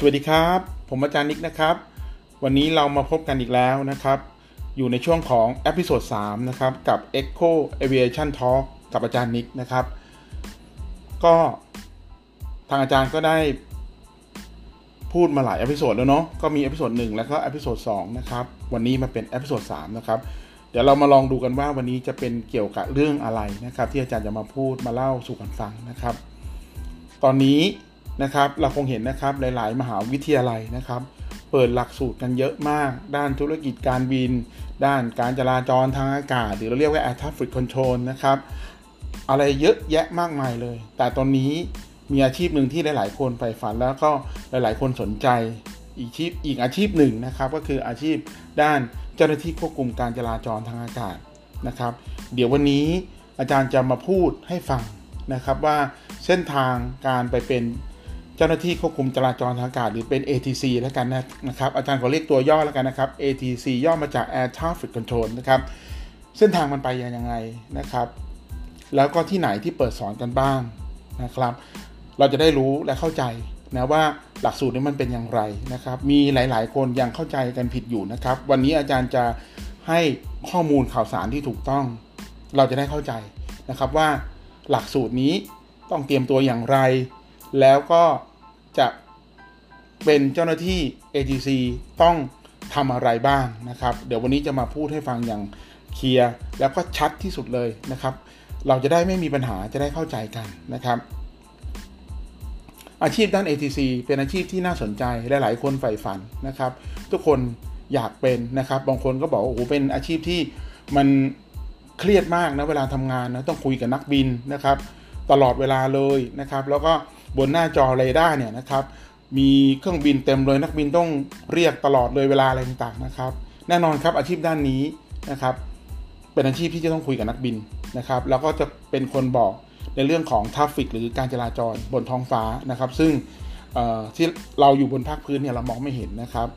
สวัสดีครับ ผมอาจารย์นิกนะครับ วันนี้เรามาพบกันอีกแล้วนะครับ อยู่ในช่วงของ episode 3นะครับ กับ Echo Aviation Talk กับอาจารย์นิกนะครับ ก็ทางอาจารย์ก็ได้พูดมาหลาย episode แล้วเนาะก็มี episode 1แล้วก็ episode 2นะครับ วันนี้มาเป็น episode 3นะครับ เดี๋ยวเรามาลองดูกันว่าวันนี้จะเป็นเกี่ยวกับเรื่องอะไรนะครับ ที่อาจารย์จะมาพูดมาเล่าสู่กันฟังนะครับ ตอนนี้ นะครับ เราคงเห็นนะครับหลาย ๆ มหาวิทยาลัยนะครับ เปิดหลักสูตรกันเยอะมาก ด้านธุรกิจการบิน ด้านการจราจรทางอากาศ หรือเราเรียกว่า air traffic control นะครับ อะไรเยอะแยะมากมายเลย แต่ตอนนี้มีอาชีพหนึ่งที่หลาย ๆ คนใฝ่ฝันแล้วก็หลาย ๆ คนสนใจอีกชีพอีกอาชีพหนึ่งนะครับก็คืออาชีพด้านเจ้าหน้าที่ควบคุมการจราจรทางอากาศนะครับ เดี๋ยววันนี้อาจารย์จะมาพูดให้ฟังนะครับว่าเส้นทางการไปเป็น เจ้าหน้าที่ควบคุมจราจรทางอากาศหรือเป็น ATC แล้วกันนะครับ อาจารย์ขอเรียกตัวย่อแล้วกันนะครับ ATC ย่อมาจาก Air Traffic Control นะครับ เส้นทางมันไปยังไงนะครับ แล้วก็ที่ไหนที่เปิดสอนกันบ้างนะครับ เราจะได้รู้และเข้าใจนะว่าหลักสูตรนี้มันเป็นอย่างไรนะครับ มีหลาย ๆ คนยังเข้าใจกันผิดอยู่นะครับ วันนี้อาจารย์จะให้ข้อมูลข่าวสารที่ถูกต้อง เราจะได้เข้าใจนะครับว่าหลักสูตรนี้ต้องเตรียมตัวอย่างไร แล้วก็ จะเป็นเจ้าหน้าที่ ATC ต้องทำอะไรบ้างนะครับ เดี๋ยววันนี้จะมาพูดให้ฟังอย่างเคลียร์แล้วก็ชัดที่สุดเลยนะครับ เราจะได้ไม่มีปัญหาจะได้เข้าใจกันนะครับ อาชีพด้าน ATC เป็นอาชีพที่น่าสนใจและหลายคนใฝ่ฝันนะครับ ทุกคนอยากเป็นนะครับ บางคนก็บอกโอ้โหเป็นอาชีพที่มันเครียดมากนะเวลาทำงานนะต้องคุยกับนักบินนะครับ ตลอดเวลาเลยนะครับ แล้วก็ บนหน้าจอเรดาร์เนี่ยนะครับ มีเครื่องบินเต็มเลยนักบินต้องเรียกตลอดเลยเวลาอะไรต่างๆนะครับ แน่นอนครับอาชีพด้านนี้นะครับ เป็นอาชีพที่จะต้องคุยกับนักบินนะครับ แล้วก็จะเป็นคนบอกในเรื่องของ traffic หรือการจราจรบนท้องฟ้านะครับ ซึ่งที่เราอยู่บนภาคพื้นเนี่ยเรามองไม่เห็นนะครับ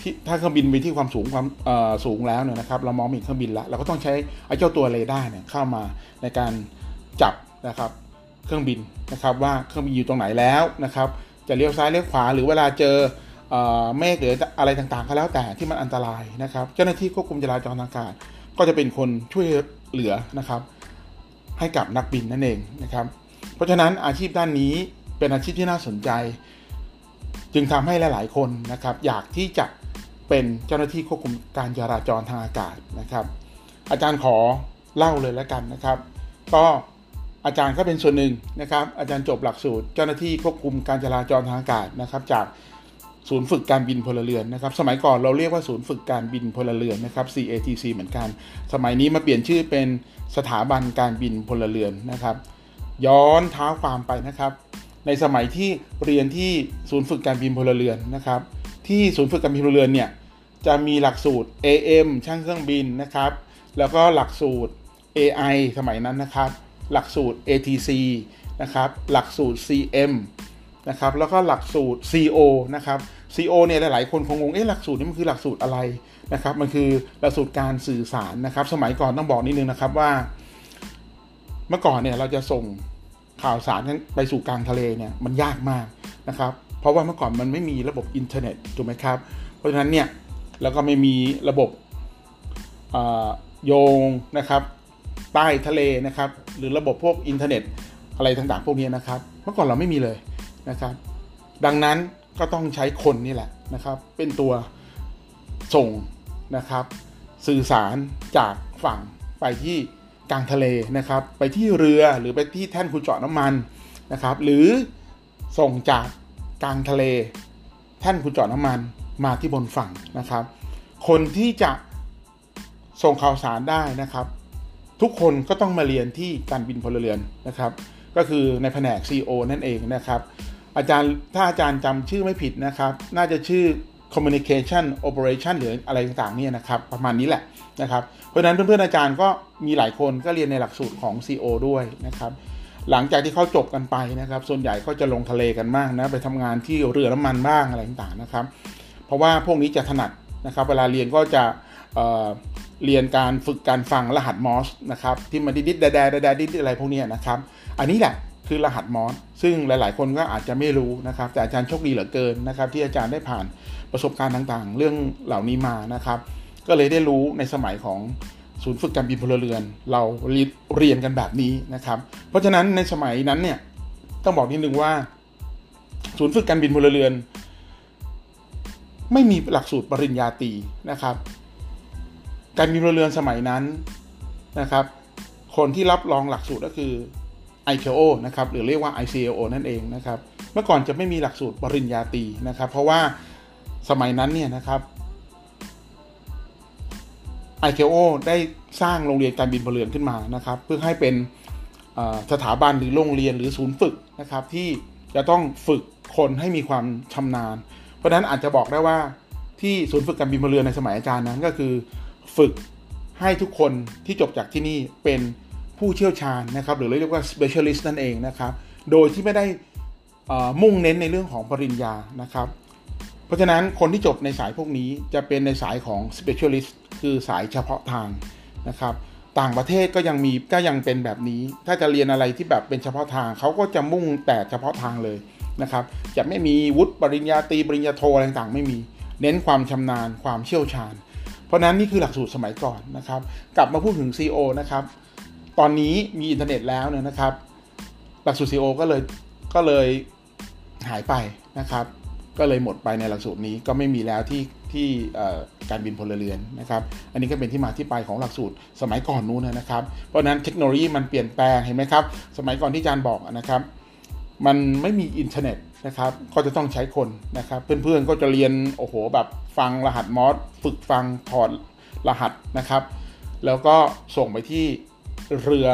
ที่ถ้าเครื่องบินไปที่ความสูงความสูงแล้วเนี่ยนะครับ เรามองไม่เห็นเครื่องบินละเราก็ต้องใช้ไอ้เจ้าตัวเรดาร์เนี่ยเข้ามาในการจับนะครับ เครื่องบินนะครับว่าเครื่องบินอยู่ตรงไหนแล้วนะครับจะเลี้ยวซ้ายเลี้ยวขวาหรือเวลาเจอเมฆหรืออะไรต่างๆ ก็แล้วแต่ที่มันอันตรายนะครับ เจ้าหน้าที่ควบคุมจราจรทางอากาศก็จะเป็นคนช่วยเหลือนะครับ ให้กับนักบินนั่นเองนะครับ เพราะฉะนั้นอาชีพด้านนี้เป็นอาชีพที่น่าสนใจ จึงทำให้หลาย ๆ คนนะครับ อยากที่จะเป็นเจ้าหน้าที่ควบคุมการจราจรทางอากาศนะครับ อาจารย์ขอเล่าเลยแล้วกันนะครับ ก็ อาจารย์ก็เป็นส่วนหนึ่งนะครับ อาจารย์จบหลักสูตร เจ้าหน้าที่ควบคุมการจราจรทางอากาศนะครับ จากศูนย์ฝึกการบินพลเรือนนะครับ สมัยก่อนเราเรียกว่าศูนย์ฝึกการบินพลเรือนนะครับ CATC เหมือนกัน สมัยนี้มาเปลี่ยนชื่อเป็นสถาบันการบินพลเรือนนะครับ ย้อนเท้าความไปนะครับ ในสมัยที่เรียนที่ศูนย์ฝึกการบินพลเรือนนะครับ ที่ศูนย์ฝึกการบินพลเรือนเนี่ยจะมีหลักสูตร AM ช่างเครื่องบินนะครับ แล้วก็หลักสูตร AI สมัยนั้นนะครับ หลักสูตร ATC นะครับหลักสูตร CM นะครับแล้วก็หลักสูตร CO นะครับ CO เนี่ยหลายๆคนคงงงเอ๊ะหลักสูตรนี้มันคือหลักสูตรอะไรนะครับมันคือหลักสูตรการสื่อสารนะครับ สมัยก่อนต้องบอกนิดนึงนะครับว่า เมื่อก่อนเนี่ยเราจะส่งข่าวสารไปสู่กลางทะเลเนี่ยมันยากมากนะครับเพราะว่าเมื่อก่อนมันไม่มีระบบอินเทอร์เน็ตถูกไหมครับ เพราะฉะนั้นเนี่ยแล้วก็ไม่มีระบบโยงนะครับ ใต้ทะเลนะครับ หรือระบบพวกอินเทอร์เน็ต อะไรต่างๆ พวกนี้นะครับ เมื่อก่อนเราไม่มีเลยนะครับ ดังนั้นก็ต้องใช้คนนี่แหละนะครับ เป็นตัวส่งนะครับ สื่อสารจากฝั่งไปที่กลางทะเลนะครับ ไปที่เรือหรือไปที่แท่นขุดเจาะน้ำมันนะครับ หรือส่งจากกลางทะเล แท่นขุดเจาะน้ำมันมาที่บนฝั่งนะครับ คนที่จะส่งข่าวสารได้นะครับ ทุกคนก็ต้องมาเรียนที่การบินพลเรือนนะครับ ก็คือในแผนก CO นั่นเองนะครับ อาจารย์ถ้าอาจารย์จำชื่อไม่ผิดนะครับ น่าจะชื่อ communication operation หรืออะไรต่างๆเนี่ยนะครับ ประมาณนี้แหละนะครับ เพราะฉะนั้นเพื่อนๆอาจารย์ก็มีหลายคนก็เรียนในหลักสูตรของ CO ด้วยนะครับ หลังจากที่เขาจบกันไปนะครับ ส่วนใหญ่ก็จะลงทะเลกันมากนะไปทำงานที่เรือน้ำมันบ้างอะไรต่างๆนะครับ เพราะว่าพวกนี้จะถนัดนะครับ เวลาเรียนก็จะ เรียนการฝึกการฟังรหัสมอสนะครับที่มันดิดดแดดแดดดิดอะไรพวกนี้นะครับอันนี้แหละคือรหัสมอสซึ่งหลาย ๆ คนก็อาจจะไม่รู้นะครับ แต่อาจารย์โชคดีเหลือเกินนะครับ ที่อาจารย์ได้ผ่านประสบการณ์ต่างๆ เรื่องเหล่านี้มานะครับ ก็เลยได้รู้ในสมัยของศูนย์ฝึกการบินพลเรือน เราเรียนกันแบบนี้นะครับ เพราะฉะนั้นในสมัยนั้นเนี่ยต้องบอกนิดนึงว่า ศูนย์ฝึกการบินพลเรือน ไม่มีหลักสูตรปริญญาตรีนะครับ การบินพลเรือนสมัยนั้นนะครับ คนที่รับรองหลักสูตรก็คือ ICAO นะครับหรือเรียกว่า ICAO นั่นเองนะครับเมื่อก่อนจะไม่มีหลักสูตรปริญญาตรีนะครับ เพราะว่าสมัยนั้นเนี่ยนะครับ ICAO ได้สร้างโรงเรียนการบินพลเรือนขึ้นมานะครับ เพื่อให้เป็นสถาบันหรือโรงเรียนหรือศูนย์ฝึกนะครับ ที่จะต้องฝึกคนให้มีความชำนาญ เพราะฉะนั้นอาจจะบอกได้ว่าที่ศูนย์ฝึกการบินพลเรือนในสมัยอาจารย์นั้นก็คือ ฝึกให้ทุกคนที่จบจากที่นี่เป็นผู้เชี่ยวชาญนะครับหรือเรียกว่า specialist นั่นเองนะครับ โดยที่ไม่ได้มุ่งเน้นในเรื่องของปริญญานะครับ เพราะฉะนั้นคนที่จบในสายพวกนี้จะเป็นในสายของ specialist คือสายเฉพาะทางนะครับ ต่างประเทศก็ยังมีก็ยังเป็นแบบนี้ ถ้าจะเรียนอะไรที่แบบเป็นเฉพาะทางเขาก็จะมุ่งแต่เฉพาะทางเลยนะครับ จะไม่มีวุฒิปริญญาตรีปริญญาโทอะไรต่างไม่มี เน้นความชำนาญความเชี่ยวชาญ เพราะนั้นนี่คือหลักสูตรสมัยก่อนนะครับ กลับมาพูดถึง CO นะครับ ตอนนี้มีอินเทอร์เน็ตแล้วเนี่ยนะครับ หลักสูตร CO ก็เลยก็เลยหายไปนะครับ ก็เลยหมดไปในหลักสูตรนี้ก็ไม่มีแล้วที่ที่การบินพลเรือนนะครับ อันนี้ก็เป็นที่มาที่ไปของหลักสูตรสมัยก่อนนู้นนะครับ เพราะนั้นเทคโนโลยีมันเปลี่ยนแปลงเห็นไหมครับ สมัยก่อนที่อาจารย์บอกนะครับ มันไม่มีอินเทอร์เน็ต นะครับ ก็จะต้องใช้คนนะครับ เพื่อนๆก็จะเรียนโอ้โหแบบฟังรหัสมอสฝึกฟังถอดรหัสนะครับ แล้วก็ส่งไปที่เรือ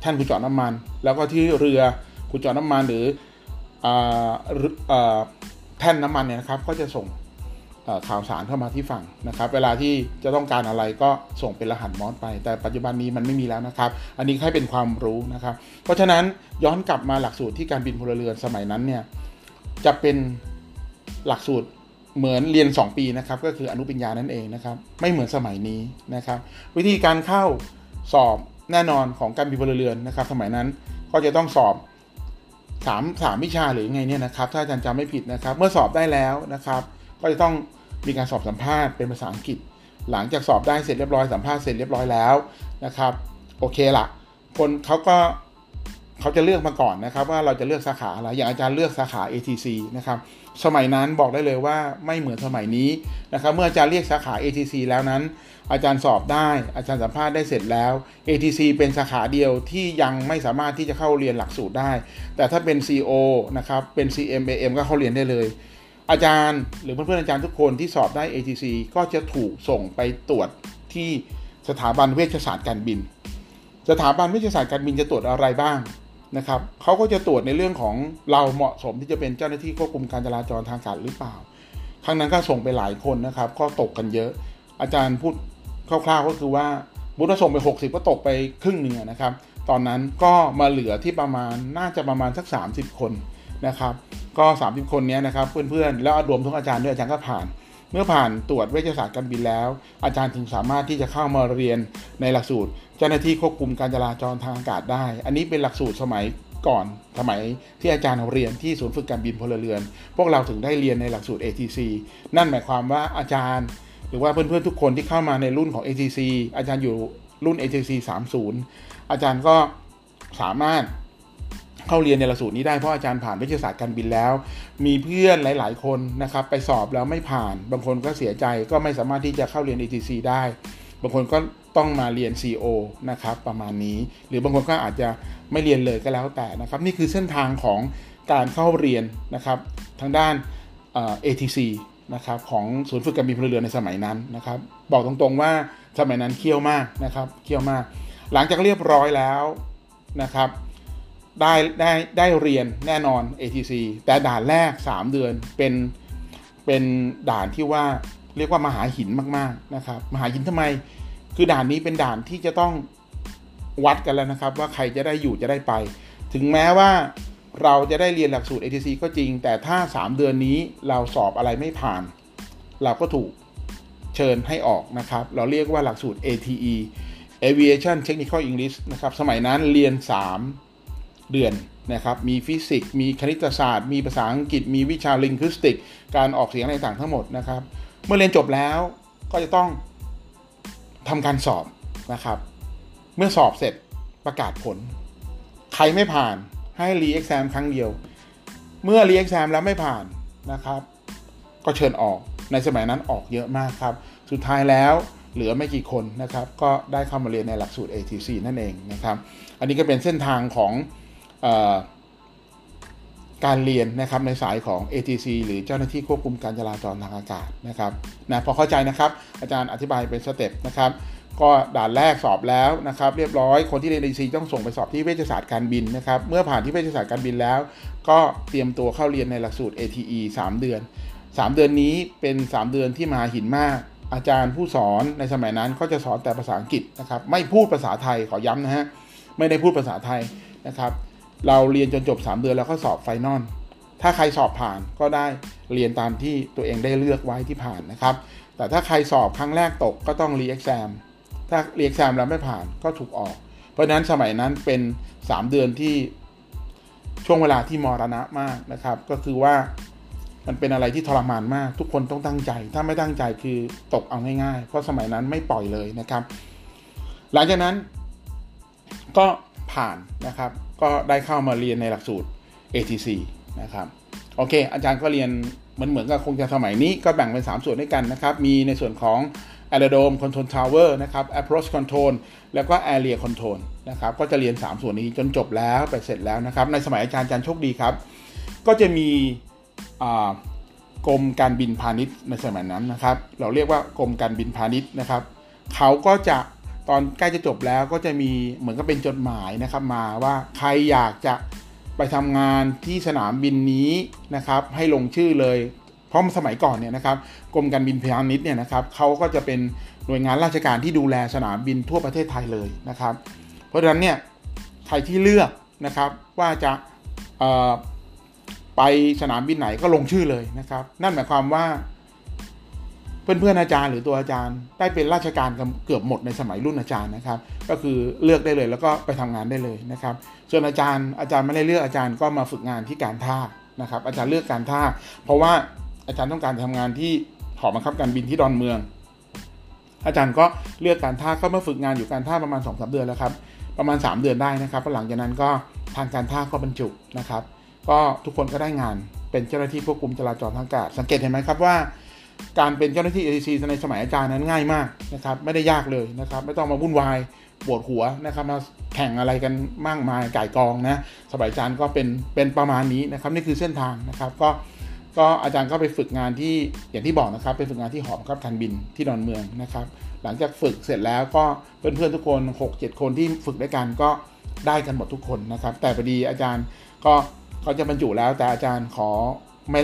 แท่นขุดเจาะน้ำมัน แล้วก็ที่เรือขุดเจาะน้ำมันหรือแท่นน้ำมันเนี่ยนะครับ ก็จะส่งข่าวสารเข้ามาที่ฝั่งนะครับ เวลาที่จะต้องการอะไรก็ส่งเป็นรหัสมอสไป แต่ปัจจุบันนี้มันไม่มีแล้วนะครับ อันนี้ให้เป็นความรู้นะครับ เพราะฉะนั้นย้อนกลับมาหลักสูตรที่การบินพลเรือนสมัยนั้นเนี่ย จะเป็นหลักสูตรเหมือนเรียน 2 ปีนะครับ ก็คืออนุปริญญานั่นเองนะครับ ไม่เหมือนสมัยนี้นะครับ วิธีการเข้าสอบแน่นอนของการบินพลเรือนนะครับ สมัยนั้นก็จะต้องสอบสามสามวิชาหรือไงเนี่ยนะครับ ถ้าอาจารย์จำไม่ผิดนะครับ เมื่อสอบได้แล้วนะครับ ก็จะต้องมีการสอบสัมภาษณ์เป็นภาษาอังกฤษ หลังจากสอบได้เสร็จเรียบร้อยสัมภาษณ์เสร็จเรียบร้อยแล้วนะครับ โอเคละคนเขาก็ เขาจะเลือกมาก่อนนะครับ ว่าเราจะเลือกสาขาอะไรอย่างอาจารย์เลือกสาขา ATC นะครับสมัยนั้นบอกได้เลยว่าไม่เหมือนสมัยนี้นะครับเมื่ออาจารย์เรียกสาขา ATC แล้วนั้น อาจารย์สอบได้ อาจารย์สัมภาษณ์ได้เสร็จแล้ว ATC เป็นสาขาเดียวที่ยังไม่สามารถที่จะเข้าเรียนหลักสูตรได้ แต่ถ้าเป็น CO นะครับเป็น CMAM ก็เข้าเรียนได้เลยอาจารย์หรือเพื่อนๆอาจารย์ทุกคนที่สอบได้ ATC ก็จะถูกส่งไปตรวจที่สถาบันเวชศาสตร์การบิน สถาบันเวชศาสตร์การบินจะตรวจอะไรบ้าง นะครับเขาก็จะตรวจในเรื่องของเราเหมาะสมที่จะเป็นเจ้าหน้าที่ควบคุมการจราจรทางอากาศหรือเปล่าครั้งนั้นก็ส่งไปหลายคนนะครับ ก็ตกกันเยอะ อาจารย์พูดคร่าวๆก็คือว่าบุตรส่งไป 60 ก็ตกไปครึ่งหนึ่งนะครับ ตอนนั้นก็มาเหลือที่ประมาณน่าจะประมาณสัก 30 คนนะครับ ก็ 30 คนนี้นะครับเพื่อนๆแล้วรวมทั้งอาจารย์ด้วยอาจารย์ก็ผ่าน เมื่อผ่านตรวจเวชศาสตร์การบินแล้ว อาจารย์ถึงสามารถที่จะเข้ามาเรียนในหลักสูตร เจ้าหน้าที่ควบคุมการจราจรทางอากาศได้ อันนี้เป็นหลักสูตรสมัยก่อนสมัยที่อาจารย์เรียนที่ศูนย์ฝึกการบินพลเรือน พวกเราถึงได้เรียนในหลักสูตร ATC นั่นหมายความว่าอาจารย์ หรือว่าเพื่อนๆทุกคนที่เข้ามาในรุ่นของ ATC อาจารย์อยู่รุ่น ATC 30 อาจารย์ก็สามารถ เข้าเรียนในหลักสูตรนี้ได้เพราะอาจารย์ผ่านวิทยาศาสตร์การบินแล้ว มีเพื่อนหลาย ๆ คนนะครับไปสอบแล้วไม่ผ่าน บางคนก็เสียใจก็ไม่สามารถที่จะเข้าเรียน ATC ได้ บางคนก็ต้องมาเรียน CO นะครับประมาณนี้ หรือบางคนก็อาจจะไม่เรียนเลยก็แล้วแต่นะครับนี่คือเส้นทางของการเข้าเรียนนะครับทางด้าน ATC นะครับของศูนย์ฝึกการบินพลเรือนในสมัยนั้นนะครับบอกตรงๆว่าสมัยนั้นเคี่ยวมากนะครับเคี่ยวมาก หลังจากเรียบร้อยแล้วนะครับ ได้ได้ได้เรียนแน่นอน ATC แต่ด่านแรก 3 เดือนเป็นเป็นด่านที่ว่าเรียกว่ามหาหินมากๆนะครับ มหาหินทำไม คือด่านนี้เป็นด่านที่จะต้องวัดกันแล้วนะครับ ว่าใครจะได้อยู่จะได้ไป ถึงแม้ว่าเราจะได้เรียนหลักสูตร ATC ก็จริง แต่ถ้า 3 เดือนนี้เราสอบอะไรไม่ผ่าน เราก็ถูกเชิญให้ออกนะครับ เราเรียกว่าหลักสูตร ATE Aviation Technical English นะครับ สมัยนั้นเรียน 3 เดือนนะครับ มีฟิสิกส์ มีคณิตศาสตร์ มีภาษาอังกฤษ มีวิชาลิงควิสติก การออกเสียงอะไรต่างทั้งหมดนะครับ เมื่อเรียนจบแล้วก็จะต้องทำการสอบนะครับ เมื่อสอบเสร็จประกาศผล ใครไม่ผ่านให้ re-exam ครั้งเดียว เมื่อ re-exam แล้วไม่ผ่านนะครับ ก็เชิญออกในสมัยนั้นออกเยอะมากครับ สุดท้ายแล้วเหลือไม่กี่คนนะครับ ก็ได้เข้ามาเรียนในหลักสูตร ATC นั่นเองนะครับ อันนี้ก็เป็นเส้นทางของ การเรียนนะครับในสายของ ATC หรือเจ้าหน้าที่ควบคุมการจราจรทางอากาศนะครับนะพอเข้าใจนะครับอาจารย์อธิบายเป็น step นะครับก็ด่านแรกสอบแล้วนะครับ เรียบร้อยคนที่เรียน ATC ต้องส่งไปสอบที่เวชศาสตร์การบินนะครับเมื่อผ่านที่เวชศาสตร์การบินแล้ว ก็เตรียมตัวเข้าเรียนในหลักสูตร ATC 3 เดือน 3 เดือนนี้เป็น 3 เดือนที่มหาหินมาก อาจารย์ผู้สอนในสมัยนั้นก็จะสอนแต่ภาษาอังกฤษนะครับไม่พูดภาษาไทยขอย้ำนะฮะไม่ได้พูดภาษาไทยนะครับ เราเรียนจนจบ 3 เดือนแล้วก็สอบ final ถ้าใครสอบผ่านก็ได้เรียนตามที่ตัวเองได้เลือกไว้ที่ผ่านนะครับ แต่ถ้าใครสอบครั้งแรกตกก็ต้อง re-exam ถ้า re-exam แล้วไม่ผ่านก็ถูกออก เพราะฉะนั้นสมัยนั้นเป็น 3 เดือนที่ช่วงเวลาที่มรณะมากนะครับ ก็คือว่ามันเป็นอะไรที่ทรมานมาก ทุกคนต้องตั้งใจ ถ้าไม่ตั้งใจคือตกเอาง่ายๆเพราะสมัยนั้นไม่ปล่อยเลยนะครับ หลังจากนั้นก็ผ่านนะครับ ก็ได้เข้ามาเรียนในหลักสูตร ATC นะครับโอเค อาจารย์ก็เรียนเหมือนเหมือนกับคงจะสมัยนี้ก็แบ่งเป็น 3 ส่วนด้วยกันนะครับ มีในส่วนของ a e r o d o m e Control Tower นะครับ Approach Control แล้วก็ Area Control นะครับ ก็จะเรียน 3 ส่วนนี้จนจบแล้วไปเสร็จแล้วนะครับ ในสมัยอาจารย์อาจารย์โชคดีครับ ก็จะมีกรมการบินพาณิชย์ในสมัยนั้นนะครับ เราเรียกว่ากรมการบินพาณิชย์นะครับ เขาก็จะ ตอนใกล้จะจบแล้วก็จะมีเหมือนกับเป็นจดหมายนะครับมาว่าใครอยากจะไปทำงานที่สนามบินนี้นะครับ ให้ลงชื่อเลยเพราะสมัยก่อนเนี่ยนะครับกรมการบินพาณิชย์เนี่ยนะครับเขาก็จะเป็นหน่วยงานราชการที่ดูแลสนามบินทั่วประเทศไทยเลยนะครับ เพราะฉะนั้นเนี่ยใครที่เลือกนะครับว่าจะไปสนามบินไหนก็ลงชื่อเลยนะครับ นั่นหมายความว่า เพื่อนๆอาจารย์หรือตัวอาจารย์ได้เป็นราชการเกือบหมดในสมัยรุ่นอาจารย์นะครับ ก็คือเลือกได้เลยแล้วก็ไปทำงานได้เลยนะครับ ส่วนอาจารย์อาจารย์ไม่ได้เลือกอาจารย์ก็มาฝึกงานที่การท่านะครับ อาจารย์เลือกการท่า เพราะว่าอาจารย์ต้องการทำงานที่หอบังคับการบินที่ดอนเมือง อาจารย์ก็เลือกการท่าก็มาฝึกงานอยู่การท่าประมาณ2อสเดือนแล้วครับประมาณ 3 เดือนได้นะครับหลังจากนั้นก็ทางการท่าก็บรรจุนะครับ ก็ทุกคนก็ได้งานเป็นเจ้าหน้าที่ควบคุมจราจรทางอากาศสังเกตเห็นไหมครับว่า การเป็นเจ้าหน้าที่ ATC ในสมัยอาจารย์นั้นง่ายมากนะครับไม่ได้ยากเลยนะครับไม่ต้องมาวุ่นวายปวดหัวนะครับมาแข่งอะไรกันมากมายไก่กองนะสมัยอาจารย์ก็เป็นเป็นประมาณนี้นะครับนี่คือเส้นทางนะครับก็ก็อาจารย์ก็ไปฝึกงานที่อย่างที่บอกนะครับไปฝึกงานที่หอครับการบินที่ดอนเมืองนะครับหลังจากฝึกเสร็จแล้วก็เพื่อนๆทุกคน 6-7 คนที่ฝึกด้วยกันก็ได้กันหมดทุกคนนะครับแต่พอดีอาจารย์ก็เขาจะบรรจุแล้วแต่อาจารย์ขอไม่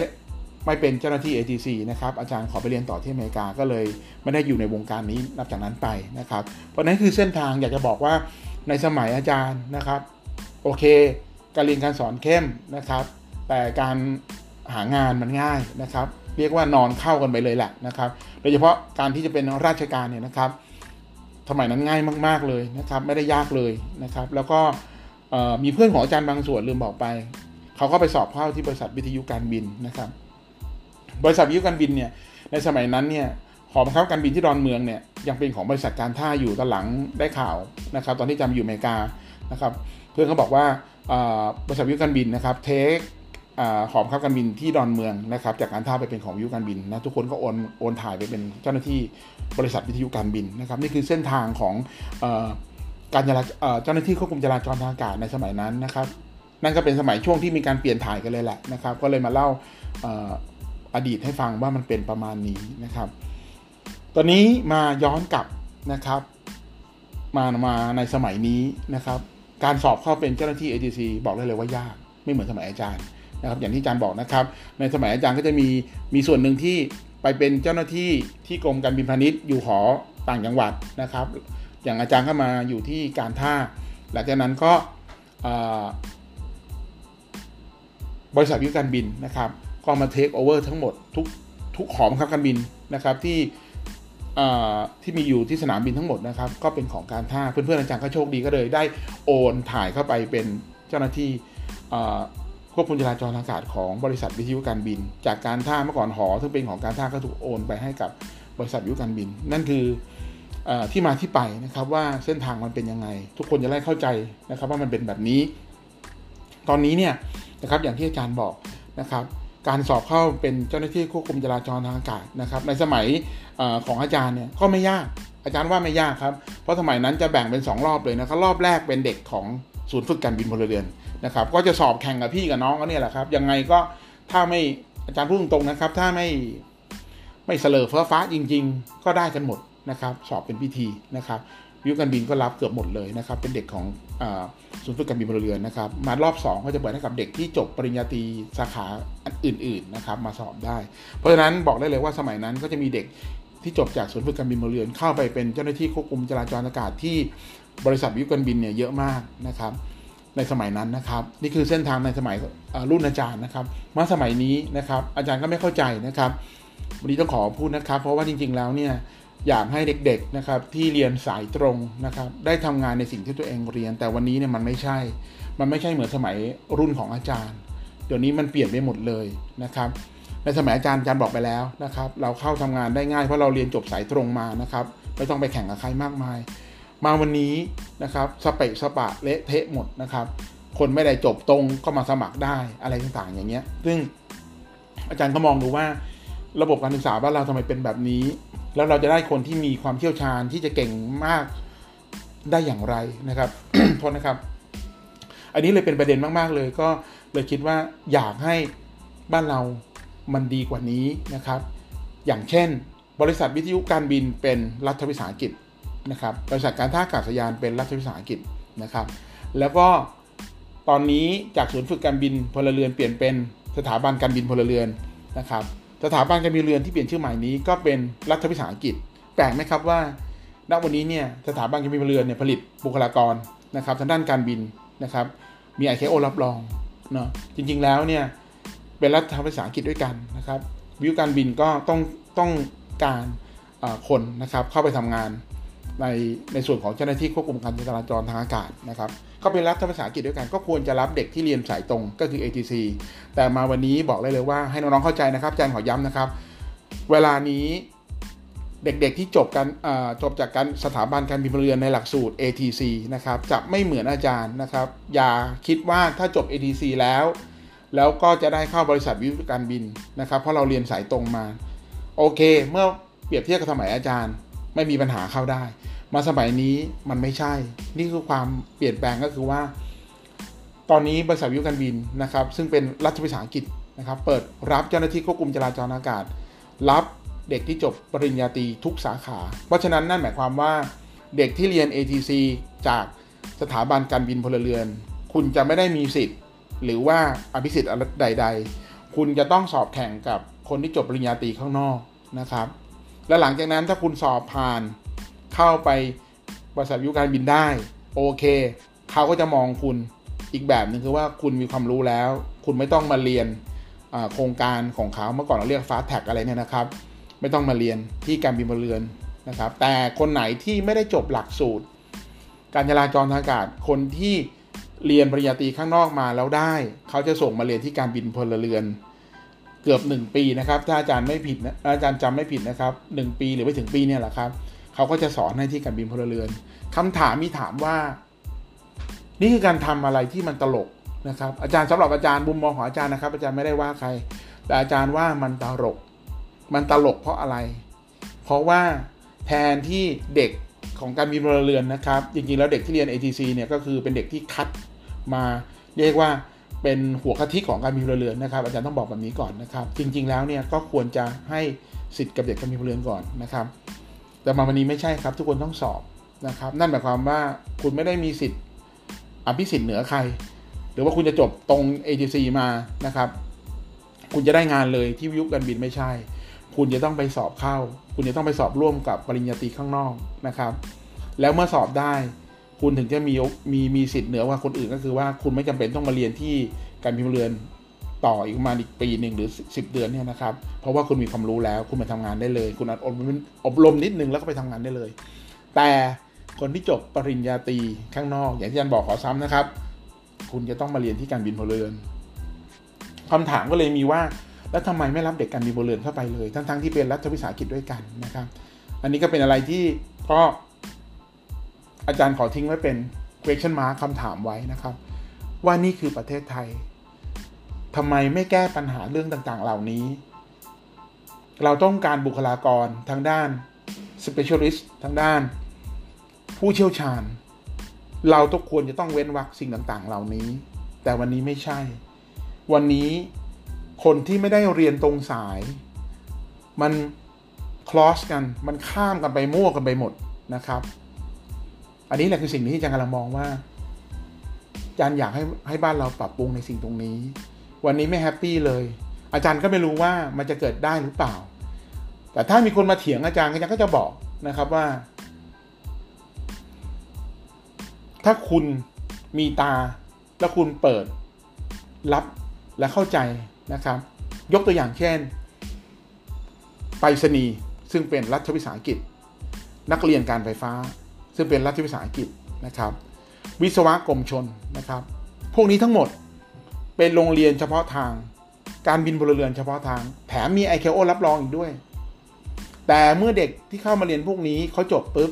ไม่เป็นเจ้าหน้าที่ ATC นะครับอาจารย์ขอไปเรียนต่อที่อเมริกาก็เลยไม่ได้อยู่ในวงการนี้นับจากนั้นไปนะครับ เพราะนั้นคือเส้นทางอยากจะบอกว่าในสมัยอาจารย์นะครับโอเค การเรียนการสอนเข้มนะครับ แต่การหางานมันง่ายนะครับ เรียกว่านอนเข้ากันไปเลยแหละนะครับ โดยเฉพาะการที่จะเป็นราชการเนี่ยนะครับสมัยนั้นง่ายมาก ๆเลยนะครับ ไม่ได้ยากเลยนะครับ แล้วก็มีเพื่อนของอาจารย์บางส่วนลืมบอกไป เขาก็ไปสอบเข้าที่บริษัทวิทยุการบินนะครับ บริษัทวิทยุการบินเนี่ยในสมัยนั้นเนี่ยหอบังคับการบินที่ดอนเมืองเนี่ยยังเป็นของบริษัทการท่าอยู่ตอนหลังได้ข่าวนะครับตอนที่จำอยู่อเมริกานะครับเพื่อนเขาบอกว่าบริษัทวิทยุการบินนะครับเทคหอบังคับการบินที่ดอนเมืองนะครับจากการท่าไปเป็นของวิทยุการบินนะทุกคนก็โอนโอนถ่ายไปเป็นเจ้าหน้าที่บริษัทวิทยุการบินนะครับนี่คือเส้นทางของการเจ้าหน้าที่ควบคุมจราจรทางอากาศในสมัยนั้นนะครับนั่นก็เป็นสมัยช่วงที่มีการเปลี่ยนถ่ายกันเลยแหละนะครับก็เลยมาเล่า อดีตให้ฟังว่ามันเป็นประมาณนี้นะครับ ตอนนี้มาย้อนกลับนะครับ มามาในสมัยนี้นะครับ การสอบเข้าเป็นเจ้าหน้าที่ ATC บอกได้เลยว่ายาก ไม่เหมือนสมัยอาจารย์นะครับ อย่างที่อาจารย์บอกนะครับ ในสมัยอาจารย์ก็จะมีมีส่วนหนึ่งที่ไปเป็นเจ้าหน้าที่ที่กรมการบินพาณิชย์อยู่หอต่างจังหวัดนะครับ อย่างอาจารย์เข้ามาอยู่ที่การท่า หลังจากนั้นก็บริษัทวิการบินนะครับ ก็มาเทคโอเวอร์ทั้งหมดทุกทุกหอมครับการบินนะครับที่ที่มีอยู่ที่สนามบินทั้งหมดนะครับ ก็เป็นของการท่าเพื่อนๆอาจารย์ก็โชคดีก็เลย ได้โอนถ่ายเข้าไปเป็นเจ้าหน้าที่ควบคุมจราจรอากาศของบริษัทวิทยุการบิน จากการท่าเมื่อก่อนหอซึ่งเป็นของการท่าก็ถูกโอนไปให้กับบริษัทวิทยุการบิน นั่นคืออที่มาที่ไปนะครับว่าเส้นทางมันเป็นยังไง ทุกคนจะได้เข้าใจนะครับว่ามันเป็นแบบนี้ ตอนนี้เนี่ยนะครับอย่างที่อาจารย์บอกนะครับ การสอบเข้าเป็นเจ้าหน้าที่ควบคุมจราจรทางอากาศนะครับ ในสมัยอของอาจารย์เนี่ยก็ไม่ยาก อาจารย์ว่าไม่ยากครับ เพราะสมัยนั้นจะแบ่งเป็น 2 รอบเลยนะครับรอบแรกเป็นเด็กของศูนย์ฝึกการบินพลเรือนนะครับก็จะสอบแข่งกับพี่กับน้องก็เนี่ยแหละครับยังไงก็ถ้าไม่อาจารย์พูดตรงนะครับ ถ้าไม่ไม่เสลอเฟ้อฟ้าจริง ๆ ก็ได้กันหมดนะครับ สอบเป็นพิธีนะครับ วิวการบินก็รับเกือบหมดเลยนะครับ เป็นเด็กของศูนย์ฝึกการบินพลเรือนนะครับ มารอบ2ก็จะเปิดให้กับเด็กที่จบปริญญาตรีสาขาอื่น ๆนะครับ มาสอบได้ เพราะฉะนั้นบอกได้เลยว่าสมัยนั้นก็จะมีเด็กที่จบจากศูนย์ฝึกการบินพลเรือนเข้าไปเป็นเจ้าหน้าที่ควบคุมจราจรอากาศที่บริษัทวิวการบินเนี่ยเยอะมากนะครับ ในสมัยนั้นนะครับ นี่คือเส้นทางในสมัยรุ่นอาจารย์นะครับมาสมัยนี้นะครับ อาจารย์ก็ไม่เข้าใจนะครับ วันนี้ต้องขอพูดนะครับ เพราะว่าจริง ๆ แล้วเนี่ย อยากให้เด็กๆนะครับที่เรียนสายตรงนะครับได้ทำงานในสิ่งที่ตัวเองเรียน แต่วันนี้เนี่ยมันไม่ใช่ มันไม่ใช่เหมือนสมัยรุ่นของอาจารย์ เดี๋ยวนี้มันเปลี่ยนไปหมดเลยนะครับ ในสมัยอาจารย์อาจารย์บอกไปแล้วนะครับ เราเข้าทำงานได้ง่ายเพราะเราเรียนจบสายตรงมานะครับไม่ต้องไปแข่งกับใครมากมาย มาวันนี้นะครับสเปะสปะเละเทะหมดนะครับ คนไม่ได้จบตรงก็มาสมัครได้อะไรต่างๆอย่างเงี้ย ซึ่งอาจารย์ก็มองดูว่า ระบบการศึกษาบ้านเราทำไมเป็นแบบนี้ แล้วเราจะได้คนที่มีความเชี่ยวชาญที่จะเก่งมากได้อย่างไรนะครับโทษนะครับ อันนี้เลยเป็นประเด็นมาก ๆ เลย ก็เลยคิดว่าอยากให้บ้านเรามันดีกว่านี้นะครับ อย่างเช่น บริษัทวิทยุการบินเป็นรัฐวิสาหกิจนะครับบริษัทการท่าอากาศยานเป็นรัฐวิสาหกิจนะครับ แล้วก็ตอนนี้จากศูนย์ฝึกการบินพลเรือนเปลี่ยนเป็นสถาบันการบินพลเรือนนะครับ สถาบันการบินเรือนที่เปลี่ยนชื่อใหม่นี้ก็เป็นรัฐวิสาหกิจ แปลกไหมครับว่าณวันนี้เนี่ยสถาบันการบินเรือนเนี่ยผลิตบุคลากรนะครับทางด้านการบินนะครับมี ICAO รับรองเนาะจริง ๆแล้วเนี่ยเป็นรัฐวิสาหกิจด้วยกันนะครับ วิวการบินก็ต้องต้องการคนนะครับเข้าไปทำงานในในส่วนของเจ้าหน้าที่ควบคุมการจราจรทางอากาศนะครับ ก็เป็นรัฐภาษาอังกฤษด้วยกัน ก็ควรจะรับเด็กที่เรียนสายตรงก็คือ ATC แต่มาวันนี้บอกเลยเลยว่าให้น้องๆเข้าใจนะครับอาจารย์ขอย้ำนะครับ เวลานี้เด็กๆที่จบกันจบจากการสถาบันการบินพลเรือนในหลักสูตร ATC นะครับจะไม่เหมือนอาจารย์นะครับ อย่าคิดว่าถ้าจบ ATC แล้ว แล้วก็จะได้เข้าบริษัทวิทยุการบินนะครับ เพราะเราเรียนสายตรงมา โอเค เมื่อเปรียบเทียบกับสมัยอาจารย์ ไม่มีปัญหาเข้าได้ มาสมัยนี้มันไม่ใช่ นี่คือความเปลี่ยนแปลงก็คือว่า ตอนนี้บริษัทวิวการบินนะครับ ซึ่งเป็นรัฐวิสาหกิจนะครับ เปิดรับเจ้าหน้าที่ควบคุมจราจรอากาศ รับเด็กที่จบปริญญาตรีทุกสาขา เพราะฉะนั้นนั่นหมายความว่าเด็กที่เรียน ATC จากสถาบันการบินพลเรือน คุณจะไม่ได้มีสิทธิ์ หรือว่าอภิสิทธิ์ใด ๆ คุณจะต้องสอบแข่งกับคนที่จบปริญญาตรีข้างนอกนะครับ และหลังจากนั้นถ้าคุณสอบผ่าน เข้าไปบริษัทวิวการบินได้โอเคเขาก็จะมองคุณอีกแบบหนึ่งคือว่าคุณมีความรู้แล้ว คุณไม่ต้องมาเรียนโครงการของเขาเมื่อก่อนเราเรียกฟาสแท็กอะไรเนี่ยนะครับ ไม่ต้องมาเรียนที่การบินบนเรือนนะครับ แต่คนไหนที่ไม่ได้จบหลักสูตร การจราจรทางอากาศคนที่เรียนปริญญาตรีข้างนอกมาแล้วได้ เขาจะส่งมาเรียนที่การบินพลเรือน เกือบ 1 ปีนะครับ ถ้าอาจารย์ไม่ผิดนะอาจารย์จำไม่ผิดนะครับ 1 ปีหรือไม่ถึงปีเนี่ยแหละครับ เขาก็จะสอนให้ที่การบินพลเรือนคำถามมีถามว่า นี่คือการทำอะไรที่มันตลกนะครับ อาจารย์สำหรับอาจารย์บุมมองของอาจารย์นะครับ อาจารย์ไม่ได้ว่าใคร แต่อาจารย์ว่ามันตลก มันตลกเพราะอะไร เพราะว่าแทนที่เด็กของการบินพลเรือนนะครับ จริงๆแล้วเด็กที่เรียน ATC เนี่ยก็คือเป็นเด็กที่คัดมาเรียกว่าเป็นหัวกะทิของการมีพลเรือนนะครับอาจารย์ต้องบอกแบบนี้ก่อนนะครับ จริง ๆ แล้วเนี่ยก็ควรจะให้สิทธิ์กับเด็กการมีพลเรือนก่อนนะครับ แต่มาวันนี้ไม่ใช่ครับ ทุกคนต้องสอบนะครับ นั่นหมายความว่าคุณไม่ได้มีสิทธิ์อภิสิทธิ์เหนือใคร หรือว่าคุณจะจบตรง ATC มานะครับ คุณจะได้งานเลยที่วิวการบินไม่ใช่ คุณจะต้องไปสอบเข้า คุณจะต้องไปสอบร่วมกับปริญญาตรีข้างนอกนะครับ แล้วเมื่อสอบได้ คุณถึงจะมีมีมีสิทธิ์เหนือกว่าคนอื่นก็คือว่าคุณไม่จำเป็นต้องมาเรียนที่การพิมพ์เรือน ต่ออีกประมาณอีกปีหนึ่งหรือ 10 เดือนเนี่ยนะครับ เพราะว่าคุณมีความรู้แล้วคุณไปทำงานได้เลย คุณอาจอบอบรมนิดนึงแล้วก็ไปทำงานได้เลย แต่คนที่จบปริญญาตรีข้างนอก อย่างที่อาจารย์บอกขอซ้ำนะครับ คุณจะต้องมาเรียนที่การบินพลเรือนคำถามก็เลยมีว่าแล้วทำไมไม่รับเด็กการบินพลเรือนเข้าไปเลยทั้งๆทที่เป็นรัฐวิสาหกิจด้วยกันนะครับ อันนี้ก็เป็นอะไรที่ก็อาจารย์ขอทิ้งไว้เป็น question mark คำถามไว้นะครับ ว่านี่คือประเทศไทย ทำไมไม่แก้ปัญหาเรื่องต่างๆ เหล่านี้ เราต้องการบุคลากรทางด้าน specialist ทางด้าน ผู้เชี่ยวชาญ เราต้องควรจะต้องเว้นวรรคสิ่งต่างๆ เหล่านี้ แต่วันนี้ไม่ใช่ วันนี้คนที่ไม่ได้เรียนตรงสาย มันคลอสกัน มันข้ามกันไปมั่วกันไปหมดนะครับ อันนี้แหละคือสิ่งที่อาจารย์กำลังมองว่าอาจารย์อยากให้ให้บ้านเราปรับปรุงในสิ่งตรงนี้ วันนี้ไม่แฮปปี้เลย อาจารย์ก็ไม่รู้ว่ามันจะเกิดได้หรือเปล่า แต่ถ้ามีคนมาเถียงอาจารย์อาจารย์ก็จะบอกนะครับว่า ถ้าคุณมีตาแล้วคุณเปิด รับและเข้าใจนะครับ ยกตัวอย่างเช่น ไปรษณีย์ซึ่งเป็นรัฐวิสาหกิจ นักเรียนการไฟฟ้า ซึ่งเป็นรัฐวิสาหกิจนะครับ วิศวกรมชนนะครับ พวกนี้ทั้งหมด เป็นโรงเรียนเฉพาะทาง การบินพลเรือนเฉพาะทาง แถมมี ICAO รับรองอีกด้วย แต่เมื่อเด็กที่เข้ามาเรียนพวกนี้เขาจบปุ๊บ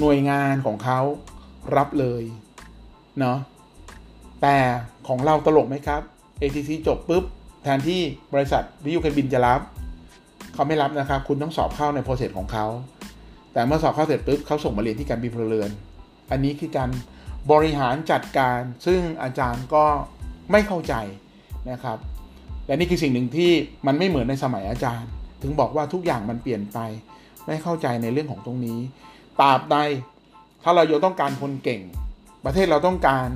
หน่วยงานของเขารับเลยเนาะแต่ของเราตลกไหมครับ ATC จบปุ๊บ แทนที่บริษัทวิทยุการบินจะรับ เขาไม่รับนะครับ คุณต้องสอบเข้าในโปรเซสของเขา แต่เมื่อสอบเข้าเสร็จปุ๊บเขาส่งมาเรียนที่การบินพลเรือน อันนี้คือการบริหารจัดการ ซึ่งอาจารย์ก็ ไม่เข้าใจนะครับและนี่คือสิ่งหนึ่งที่มันไม่เหมือนในสมัยอาจารย์ ถึงบอกว่าทุกอย่างมันเปลี่ยนไป ไม่เข้าใจในเรื่องของตรงนี้ตราบใดถ้าเรายังต้องการคนเก่ง ประเทศเราต้องการ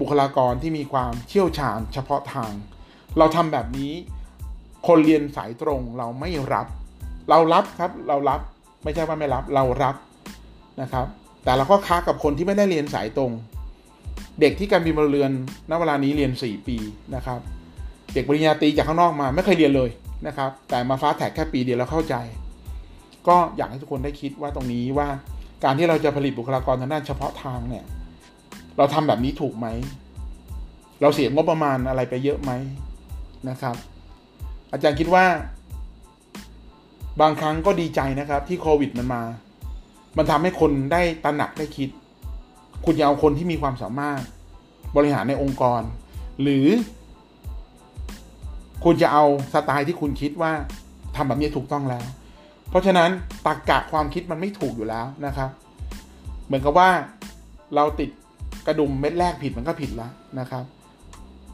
บุคลากรที่มีความเชี่ยวชาญเฉพาะทาง เราทำแบบนี้ คนเรียนสายตรงเราไม่รับ เรารับครับเรารับไม่ใช่ว่าไม่รับเรารับนะครับ แต่เราก็ค้ากับคนที่ไม่ได้เรียนสายตรง เด็กที่การบินพลเรือนณเวลานี้เรียน 4 ปีนะครับ เด็กปริญญาตรีจากข้างนอกมาไม่เคยเรียนเลยนะครับ แต่มาฟ้าแท็กแค่ปีเดียวแล้วเข้าใจ ก็อยากให้ทุกคนได้คิดว่าตรงนี้ว่าการที่เราจะผลิตบุคลากรทางด้านเฉพาะทางเนี่ย เราทำแบบนี้ถูกไหม เราเสียงบประมาณอะไรไปเยอะไหมนะครับ อาจารย์คิดว่า บางครั้งก็ดีใจนะครับที่โควิดมันมา มันทำให้คนได้ตระหนักได้คิด คุณจะเอาคนที่มีความสามารถบริหารในองค์กร หรือ คุณจะเอาสไตล์ที่คุณคิดว่าทำแบบนี้ถูกต้องแล้ว เพราะฉะนั้นตรกกะความคิดมันไม่ถูกอยู่แล้วนะครับ เหมือนกับว่าเราติดกระดุมเม็ดแรกผิดมันก็ผิดแล้วนะครับ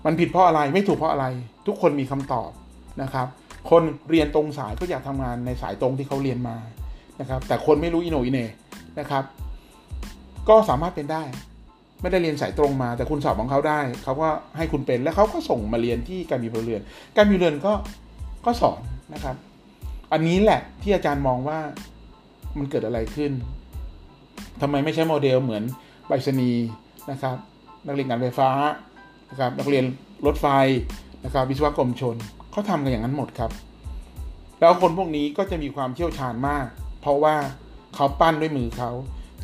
มันผิดเพราะอะไรไม่ถูกเพราะอะไร ทุกคนมีคำตอบนะครับ คนเรียนตรงสายก็อยากทำงานในสายตรงที่เขาเรียนมานะครับ แต่คนไม่รู้อินโนอินเนนะครับ ก็สามารถเป็นได้ ไม่ได้เรียนสายตรงมา แต่คุณสอบของเขาได้เขาก็ให้คุณเป็นแล้วเขาก็ส่งมาเรียนที่การมีพลเรือน การมีเรือนก็ก็สอนนะครับ อันนี้แหละที่อาจารย์มองว่ามันเกิดอะไรขึ้นทำไมไม่ใช้โมเดลเหมือนไปรษณีนะครับ นักเรียนการไฟฟ้านะครับนักเรียนรถไฟนะครับวิศวกรมชนเขาทำกันอย่างนั้นหมดครับ แล้วคนพวกนี้ก็จะมีความเชี่ยวชาญมาก เพราะว่าเขาปั้นด้วยมือเขา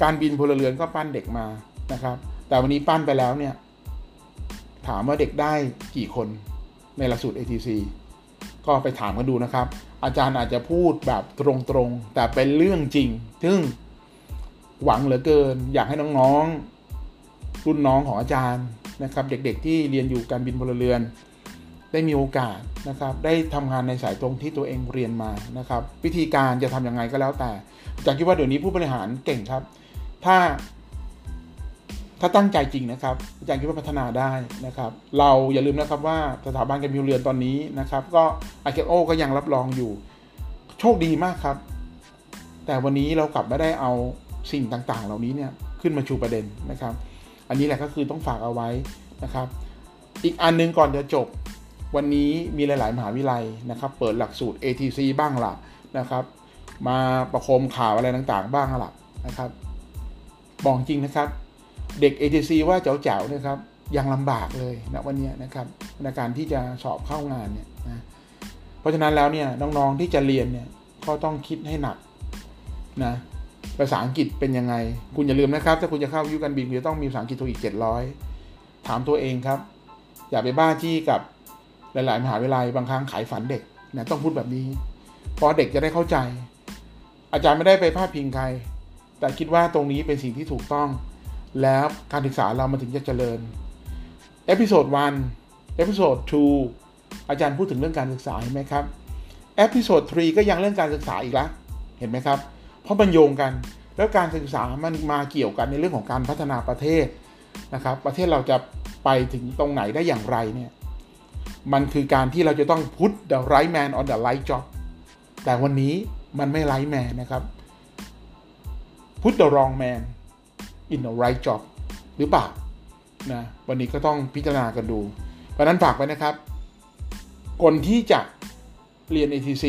การบินพลเรือนก็ปั้นเด็กมานะครับ แต่วันนี้ปั้นไปแล้วเนี่ย ถามว่าเด็กได้กี่คนในหลักสูตร ATC ก็ไปถามกันดูนะครับ อาจารย์อาจจะพูดแบบตรงๆ แต่เป็นเรื่องจริง ซึ่งหวังเหลือเกิน อยากให้น้องๆ รุ่นน้องของอาจารย์นะครับ เด็กๆที่เรียนอยู่การบินพลเรือน ได้มีโอกาสนะครับ ได้ทำงานในสายตรงที่ตัวเองเรียนมานะครับ วิธีการจะทํำยังไงก็แล้วแต่อาจารย์คิดว่าเดี๋ยวนี้ผู้บริหารเก่งครับ ถ้า ถ้าตั้งใจจริงนะครับ อาจารย์คิดว่าพัฒนาได้นะครับ เราอย่าลืมนะครับว่าสถาบันการบินเรือนตอนนี้นะครับ ก็ไอเคโอก็ยังรับรองอยู่ โชคดีมากครับ แต่วันนี้เรากลับไม่ได้เอาสิ่งต่างๆ เหล่านี้เนี่ยขึ้นมาชูประเด็นนะครับ อันนี้แหละก็คือต้องฝากเอาไว้นะครับ อีกอันนึงก่อนจะจบวันนี้มีหลาย ๆ มหาวิทยาลัยนะครับ เปิดหลักสูตร ATC บ้างละนะครับ มาประโคมข่าวอะไรต่างๆ บ้างละนะครับ บอกจริงนะครับ เด็ก ATC ว่าเจ๋วๆนะครับยังลำบากเลยนะวันนี้นะครับในการที่จะสอบเข้างานเนี่ยนะเพราะฉะนั้นแล้วเนี่ยน้องๆที่จะเรียนเนี่ยก็ต้องคิดให้หนักนะภาษาอังกฤษเป็นยังไง คุณอย่าลืมนะครับ ถ้าคุณจะเข้าวิวกันบินคุณจะต้องมีภาษาอังกฤษตัวอีก 700 ถามตัวเองครับ อย่าไปบ้าจี้กับหลาย ๆ มหาวิทยาลัยบางครั้งขายฝันเด็กนะต้องพูดแบบนี้ เพราะเด็กจะได้เข้าใจ อาจารย์ไม่ได้ไปพาดพิงใคร แต่คิดว่าตรงนี้เป็นสิ่งที่ถูกต้อง แล้วการศึกษาเรามันถึงจะเจริญ episode 1 episode 2อาจารย์พูดถึงเรื่องการศึกษาเห็นไหมครับ episode 3ก็ยังเรื่องการศึกษาอีกละเห็นไหมครับ เพราะมันโยงกัน แล้วการศึกษามันมาเกี่ยวกันในเรื่องของการพัฒนาประเทศนะครับ ประเทศเราจะไปถึงตรงไหนได้อย่างไรเนี่ยมันคือการที่เราจะต้อง put the right man on the right job แต่วันนี้มันไม่ right man นะครับ put the wrong man in the right job หรือเปล่านะวันนี้ก็ต้องพิจารณากันดู เพราะนั้นฝากไว้นะครับ คนที่จะเรียน ATC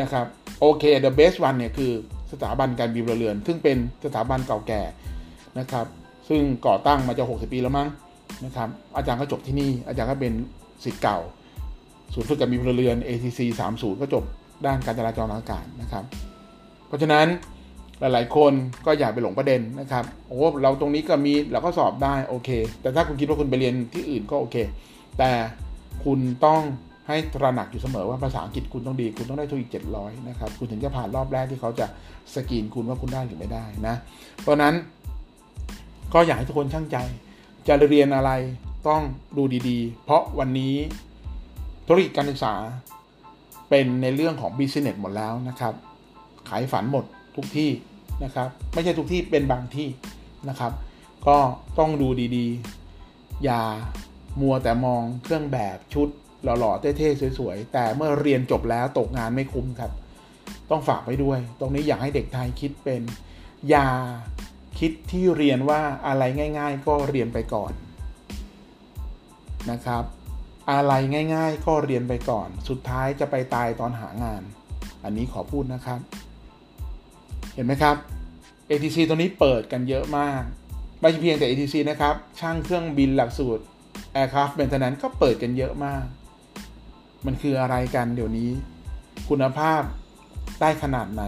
นะครับโอเค the best one เนี่ยคือสถาบันการบินเรือน ซึ่งเป็นสถาบันเก่าแก่นะครับ ซึ่งก่อตั้งมาจะ60 ปีแล้วมั้งนะครับ อาจารย์ก็จบที่นี่ อาจารย์ก็เป็นศิษย์เก่า ศูนย์ฝึกการบินเรือน ATC 30 ก็จบด้านการจราจรอากาศนะครับ เพราะฉะนั้น หลาย ๆ คนก็อย่าไปหลงประเด็นนะครับโอ้เราตรงนี้ก็มีเราก็สอบได้โอเค แต่ถ้าคุณคิดว่าคุณไปเรียนที่อื่นก็โอเค แต่คุณต้องให้ตระหนักอยู่เสมอว่าภาษาอังกฤษคุณต้องดี คุณต้องได้ทุกอีก 700 นะครับ คุณถึงจะผ่านรอบแรกที่เขาจะสกรีนคุณว่าคุณได้หรือไม่ได้นะ เพราะนั้นก็อยากให้ทุกคนช่างใจ จะเรียนอะไรต้องดูดีๆ เพราะวันนี้ธุรกิจการศึกษาเป็นในเรื่องของ business หมดแล้วนะครับ ขายฝันหมดทุกที่ นะครับ ไม่ใช่ทุกที่เป็นบางที่นะครับ ก็ต้องดูดีๆ อย่ามัวแต่มองเครื่องแบบชุดหล่อๆเท่ๆสวยๆ แต่เมื่อเรียนจบแล้วตกงานไม่คุ้มครับ ต้องฝากไว้ด้วย ตรงนี้อยากให้เด็กไทยคิดเป็น อย่าคิดที่เรียนว่าอะไรง่าย ๆ ก็เรียนไปก่อนนะครับ อะไรง่าย ๆ ก็เรียนไปก่อน สุดท้ายจะไปตายตอนหางาน อันนี้ขอพูดนะครับ เห็นไหมครับ ATC ตัวนี้เปิดกันเยอะมาก ไม่ใช่เพียงแต่ ATC นะครับ ช่างเครื่องบินหลักสูตร Aircraft Maintenance ก็เปิดกันเยอะมาก มันคืออะไรกันเดี๋ยวนี้ คุณภาพได้ขนาดไหน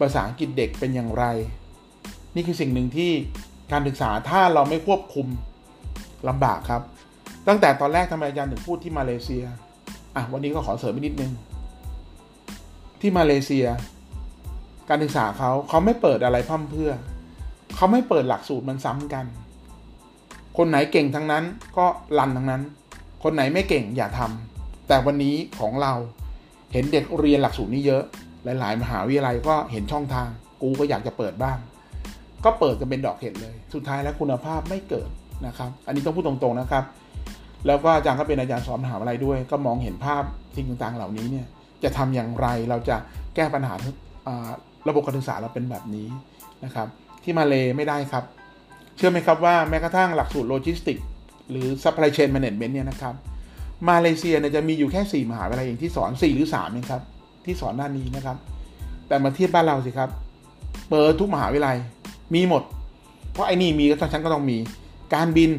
ภาษาอังกฤษเด็กเป็นอย่างไร นี่คือสิ่งหนึ่งที่การศึกษาถ้าเราไม่ควบคุมลำบากครับ ตั้งแต่ตอนแรกทำไมอาจารย์ถึงพูดที่มาเลเซีย อะวันนี้ก็ขอเสริมนิดนึง ที่มาเลเซีย การศึกษาเขาเขาไม่เปิดอะไรพั่มเพื่อ เขาไม่เปิดหลักสูตรมันซ้ำกัน คนไหนเก่งทั้งนั้นก็รันทั้งนั้น คนไหนไม่เก่งอย่าทำแต่วันนี้ของเราเห็นเด็กเรียนหลักสูตรนี้เยอะ หลาย ๆ มหาวิทยาลัยก็เห็นช่องทาง กูก็อยากจะเปิดบ้าง ก็เปิดกันเป็นดอกเห็ดเลย สุดท้ายแล้วคุณภาพไม่เกิดนะครับ อันนี้ต้องพูดตรง ๆ นะครับ แล้วก็อาจารย์ก็เป็นอาจารย์สอนมหาวิทยาลัยด้วย ก็มองเห็นภาพสิ่งต่าง ๆ เหล่านี้เนี่ย จะทำอย่างไร เราจะแก้ปัญหา ระบบการศึกษาเราเป็นแบบนี้นะครับ ที่มาเลไม่ได้ครับ เชื่อไหมครับว่าแม้กระทั่งหลักสูตรโลจิสติกหรือ supply chain management เนี่ยนะครับ มาเลเซียเนี่ยจะมีอยู่แค่ 4 มหาวิทยาลัยเองที่สอน 4 หรือ 3เองครับ ที่สอนด้านนี้นะครับ แต่มาเทียบบ้านเราสิครับ เปิดทุกมหาวิทยาลัยมีหมด เพราะไอ้นี่มีก็ต้องฉันก็ต้องมี การบิน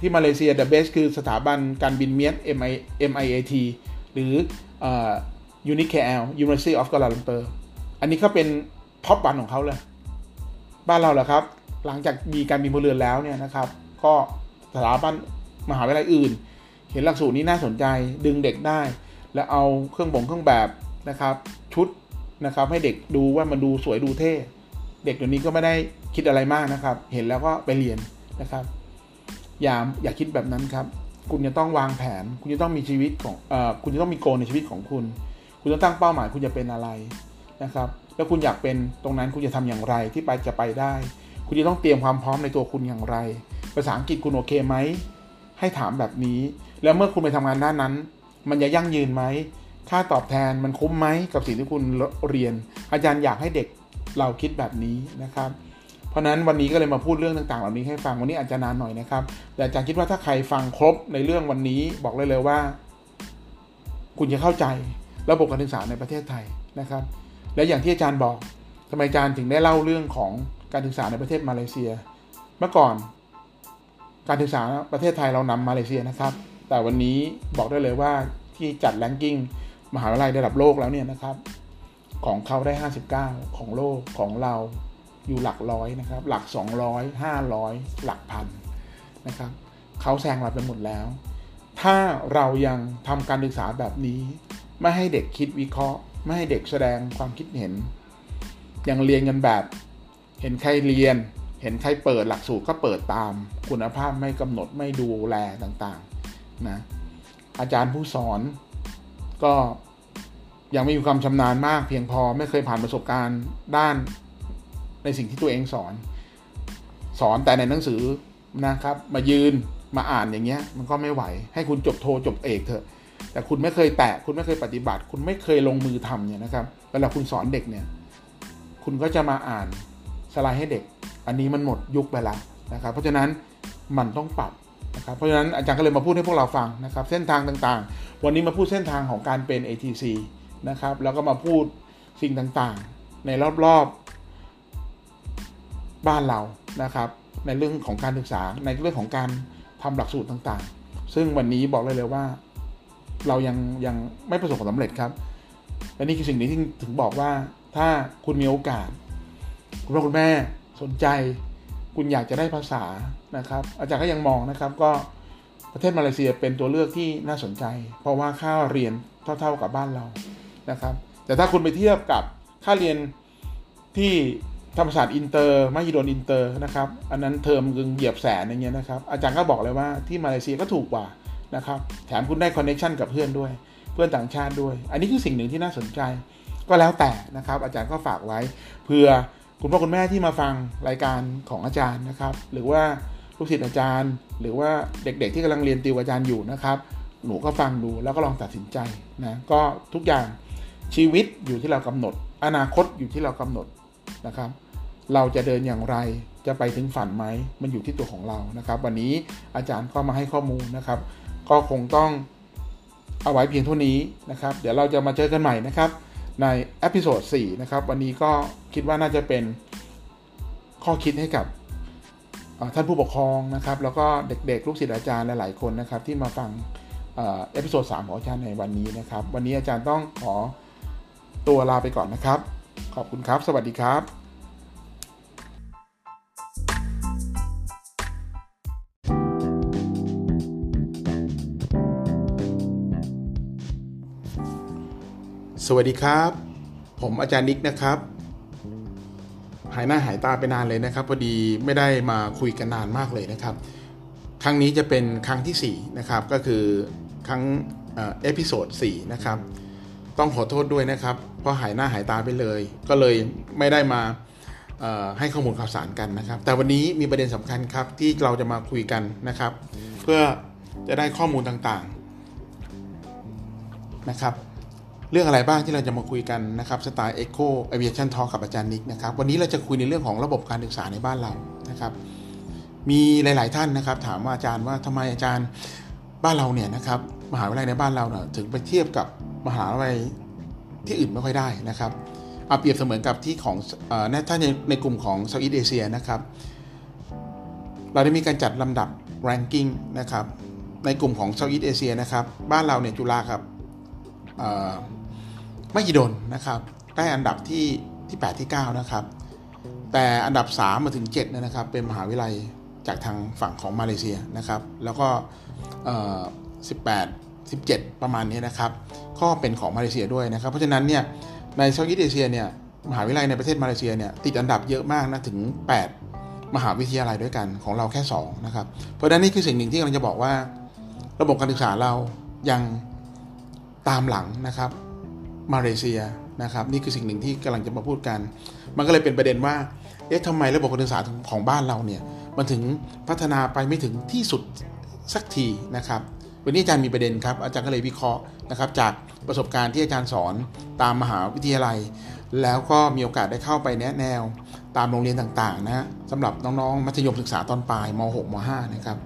ที่มาเลเซีย the best คือสถาบันการบินเมียน MIAT หรือ UNIKL University of Kuala Lumpur อันนี้ก็เป็นท็อปวันของเขาเลย บ้านเราแหละครับ หลังจากมีการบินพลเรือนแล้วเนี่ยนะครับ ก็สถาบันมหาวิทยาลัยอื่น เห็นหลักสูตรนี้น่าสนใจดึงเด็กได้ แล้วเอาเครื่องบ่งเครื่องแบบนะครับ ชุดนะครับ ให้เด็กดูว่ามันดูสวยดูเท่ เด็กเดี๋ยวนี้ก็ไม่ได้คิดอะไรมากนะครับ เห็นแล้วก็ไปเรียนนะครับ อย่าอย่าคิดแบบนั้นครับ คุณจะต้องวางแผน คุณจะต้องมีชีวิตของอคุณจะต้องมีโกในชีวิตของคุณ คุณต้องตั้งเป้าหมายคุณจะเป็นอะไร นะครับ แล้วคุณอยากเป็นตรงนั้นคุณจะทำอย่างไรที่ไปจะไปได้ คุณจะต้องเตรียมความพร้อมในตัวคุณอย่างไร ภาษาอังกฤษคุณโอเคไหม ให้ถามแบบนี้ แล้วเมื่อคุณไปทำงานด้านนั้น มันจะยั่งยืนไหม ค่าตอบแทนมันคุ้มไหมกับสิ่งที่คุณเรียน อาจารย์อยากให้เด็กเราคิดแบบนี้นะครับ เพราะนั้นวันนี้ก็เลยมาพูดเรื่องต่างๆ เหล่านี้ให้ฟังวันนี้อาจจะนานหน่อยนะครับ แต่อาจารย์คิดว่าถ้าใครฟังครบในเรื่องวันนี้บอกเลยเลยว่า คุณจะเข้าใจระบบการศึกษาในประเทศไทยนะครับ และอย่างที่อาจารย์บอกทำไมอาจารย์ถึงได้เล่าเรื่องของการศึกษาในประเทศมาเลเซีย เมื่อก่อนการศึกษาประเทศไทยเรานำมาเลเซียนะครับ แต่วันนี้บอกได้เลยว่าที่จัดแลนกิ้งมหาวิทยาลัยระดับโลกแล้วเนี่ยนะครับ ของเขาได้ 59 ของโลกของเราอยู่หลักร้อยนะครับ หลัก 200 500 หลักพันนะครับเขาแซงเราไปหมดแล้ว ถ้าเรายังทำการศึกษาแบบนี้ ไม่ให้เด็กคิดวิเคราะห์ ไม่ให้เด็กแสดงความคิดเห็น ยังเรียนกันแบบ เห็นใครเรียน เห็นใครเปิดหลักสูตรก็เปิดตาม คุณภาพไม่กำหนดไม่ดูแลต่างๆนะอาจารย์ผู้สอนก็ยังไม่มีความชำนาญมากเพียงพอไม่เคยผ่านประสบการณ์ด้านในสิ่งที่ตัวเองสอน สอนแต่ในหนังสือนะครับ มายืนมาอ่านอย่างเงี้ย มันก็ไม่ไหว ให้คุณจบโทจบเอกเถอะ แต่คุณไม่เคยแตะคุณไม่เคยปฏิบัติ คุณไม่เคยลงมือทำเนี่ยนะครับเวลาคุณสอนเด็กเนี่ย คุณก็จะมาอ่านสไลด์ให้เด็ก อันนี้มันหมดยุคไปแล้วนะครับ เพราะฉะนั้นมันต้องปรับนะครับเพราะฉะนั้นอาจารย์ก็เลยมาพูดให้พวกเราฟังนะครับ เส้นทางต่างๆ วันนี้มาพูดเส้นทางของการเป็น ATC นะครับ แล้วก็มาพูดสิ่งต่างๆ ในรอบๆบ้านเรานะครับ ในเรื่องของการศึกษาในเรื่องของการทำหลักสูตรต่างๆ ซึ่งวันนี้บอกเลยเลยว่า เรายังยังไม่ประสบความสำเร็จครับ และนี่คือสิ่งนี้ที่ถึงบอกว่าถ้าคุณมีโอกาส คุณพ่อคุณแม่สนใจ คุณอยากจะได้ภาษานะครับ อาจารย์ก็ยังมองนะครับก็ประเทศมาเลเซียเป็นตัวเลือกที่น่าสนใจ เพราะว่าค่าเรียนเท่า ๆกับบ้านเรานะครับ แต่ถ้าคุณไปเทียบกับค่าเรียนที่ธรรมศาสตร์อินเตอร์มหิดลอินเตอร์นะครับ อันนั้นเทอมหนึ่งเหยียบแสนอย่างเงี้ยนะครับ อาจารย์ก็บอกเลยว่าที่มาเลเซียก็ถูกกว่า นะครับ แถมคุณได้ connection กับเพื่อนด้วย เพื่อนต่างชาติด้วย อันนี้คือสิ่งหนึ่งที่น่าสนใจ ก็แล้วแต่นะครับ อาจารย์ก็ฝากไว้ เพื่อคุณพ่อคุณแม่ที่มาฟังรายการของอาจารย์นะครับ หรือว่าลูกศิษย์อาจารย์ หรือว่าเด็กๆที่กำลังเรียนติวอาจารย์อยู่นะครับ หนูก็ฟังดูแล้วก็ลองตัดสินใจนะ ก็ทุกอย่างชีวิตอยู่ที่เรากำหนด อนาคตอยู่ที่เรากำหนดนะครับ เราจะเดินอย่างไรจะไปถึงฝันไหม มันอยู่ที่ตัวของเรานะครับ วันนี้อาจารย์ก็มาให้ข้อมูลนะครับ ก็คงต้องเอาไว้เพียงเท่านี้นะครับ เดี๋ยวเราจะมาเจอกันใหม่นะครับ ใน episode 4นะครับ วันนี้ก็คิดว่าน่าจะเป็นข้อคิดให้กับท่านผู้ปกครองนะครับ แล้วก็เด็กๆ ลูกศิษย์อาจารย์หลายๆคนนะครับ ที่มาฟัง episode 3ของอาจารย์ในวันนี้นะครับ วันนี้อาจารย์ต้องขอตัวลาไปก่อนนะครับ ขอบคุณครับ สวัสดีครับ สวัสดีครับ ผมอาจารย์นิกนะครับ หายหน้าหายตาไปนานเลยนะครับพอดีไม่ได้มาคุยกันนานมากเลยนะครับ ครั้งนี้จะเป็นครั้งที่4นะครับก็คือครั้ง episode 4นะครับต้องขอโทษด้วยนะครับ เพราะหายหน้าหายตาไปเลย ก็เลยไม่ได้มาให้ข้อมูลข่าวสารกันนะครับ แต่วันนี้มีประเด็นสำคัญครับที่เราจะมาคุยกันนะครับ เพื่อจะได้ข้อมูลต่างๆนะครับ เรื่องอะไรบ้างที่เราจะมาคุยกันนะครับสไตล์ Echo Aviation Talk กับอาจารย์นิกนะครับวันนี้เราจะคุยในเรื่องของระบบการศึกษาในบ้านเรานะครับมีหลาย ๆ ท่านนะครับ ถามว่าอาจารย์ว่าทำไมอาจารย์บ้านเราเนี่ยนะครับมหาวิทยาลัยในบ้านเราเนี่ยถึงไปเทียบกับมหาวิทยาลัยที่อื่นไม่ค่อยได้นะครับเอาเปรียบเสมือนกับที่ของถ้าในในกลุ่มของเซาท์อีสเอเชียนะครับเราได้มีการจัดลำดับ ranking นะครับในกลุ่มของ Southeast Asia นะครับบ้านเราเนี่ยจุฬาครับ ไม่กี่คนนะครับได้อันดับที่ที่ 8 ที่ 9 นะครับ แต่อันดับ 3 มาถึง7นะครับ เป็นมหาวิทยาลัยจากทางฝั่งของมาเลเซียนะครับ แล้วก็ 18 17 ประมาณนี้นะครับ ก็เป็นของมาเลเซียด้วยนะครับ เพราะฉะนั้นเนี่ยใน Southeast Asia เนี่ยมหาวิทยาลัยในประเทศมาเลเซียเนี่ยติดอันดับเยอะมากนะถึง 8 มหาวิทยาลัยด้วยกันของเราแค่2นะครับเพราะฉะนั้นนี่คือสิ่งหนึ่งที่กำลังจะบอกว่า ระบบการศึกษาเรายังตามหลังนะครับ มาเลเซียนะครับนี่คือสิ่งหนึ่งที่กำลังจะมาพูดกัน มันก็เลยเป็นประเด็นว่าเอ๊ะทำไมระบบการศึกษาของบ้านเราเนี่ยมันถึงพัฒนาไปไม่ถึงที่สุดสักทีนะครับวันนี้อาจารย์มีประเด็นครับอาจารย์ก็เลยวิเคราะห์นะครับจากประสบการณ์ที่อาจารย์สอนตามมหาวิทยาลัย แล้วก็มีโอกาสได้เข้าไปแนะแนว ตามโรงเรียนต่างๆนะสำหรับน้องๆมัธยมศึกษาตอนปลายม .6 ม .5 นะครับ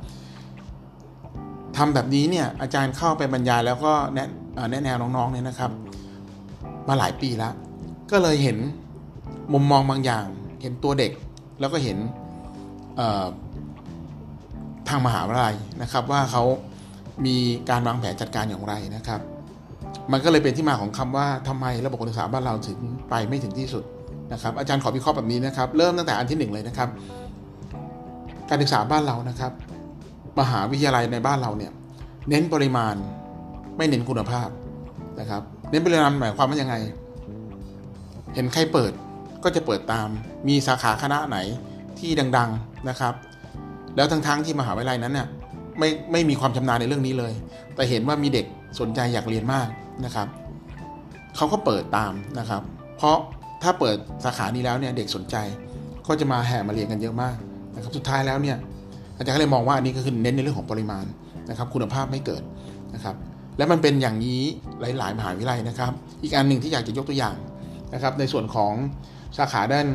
ทำแบบนี้เนี่ยอาจารย์เข้าไปบรรยายแล้วก็แนะแนะแนวน้องๆเนี่ยนะครับ มาหลายปีแล้ว ก็เลยเห็นมุมมองบางอย่าง เห็นตัวเด็ก แล้วก็เห็นทางมหาวิทยาลัยนะครับ ว่าเขามีการวางแผนจัดการอย่างไรนะครับ มันก็เลยเป็นที่มาของคำว่าทำไมระบบการศึกษาบ้านเราถึงไปไม่ถึงที่สุดนะครับ อาจารย์ขอวิเคราะห์แบบนี้นะครับ เริ่มตั้งแต่อันที่หนึ่งเลยนะครับ การศึกษาบ้านเรานะครับ มหาวิทยาลัยในบ้านเราเนี่ยเน้นปริมาณไม่เน้นคุณภาพนะครับ น้นปริมาณหมายความว่ายังไง เห็นใครเปิดก็จะเปิดตาม มีสาขาคณะไหนที่ดังๆนะครับ แล้วทั้งๆทที่มหาวิทยาลัยนั้นเนี่ยไม่ไม่มีความชำนาญในเรื่องนี้เลย แต่เห็นว่ามีเด็กสนใจอยากเรียนมากนะครับเขาก็เปิดตามนะครับ เพราะถ้าเปิดสาขานี้แล้วเนี่ยเด็กสนใจก็จะมาแห่มาเรียนกันเยอะมากนะครับ สุดท้ายแล้วเนี่ยอาจารย์ก็เลยมองว่าอันนี้ก็คือเน้นในเรื่องของปริมาณนะครับ คุณภาพไม่เกิดนะครับ และมันเป็นอย่างนี้หลาย ๆ มหาวิทยาลัยนะครับ อีกอันหนึ่งที่อยากจะยกตัวอย่างนะครับ ในส่วนของสาขาด้าน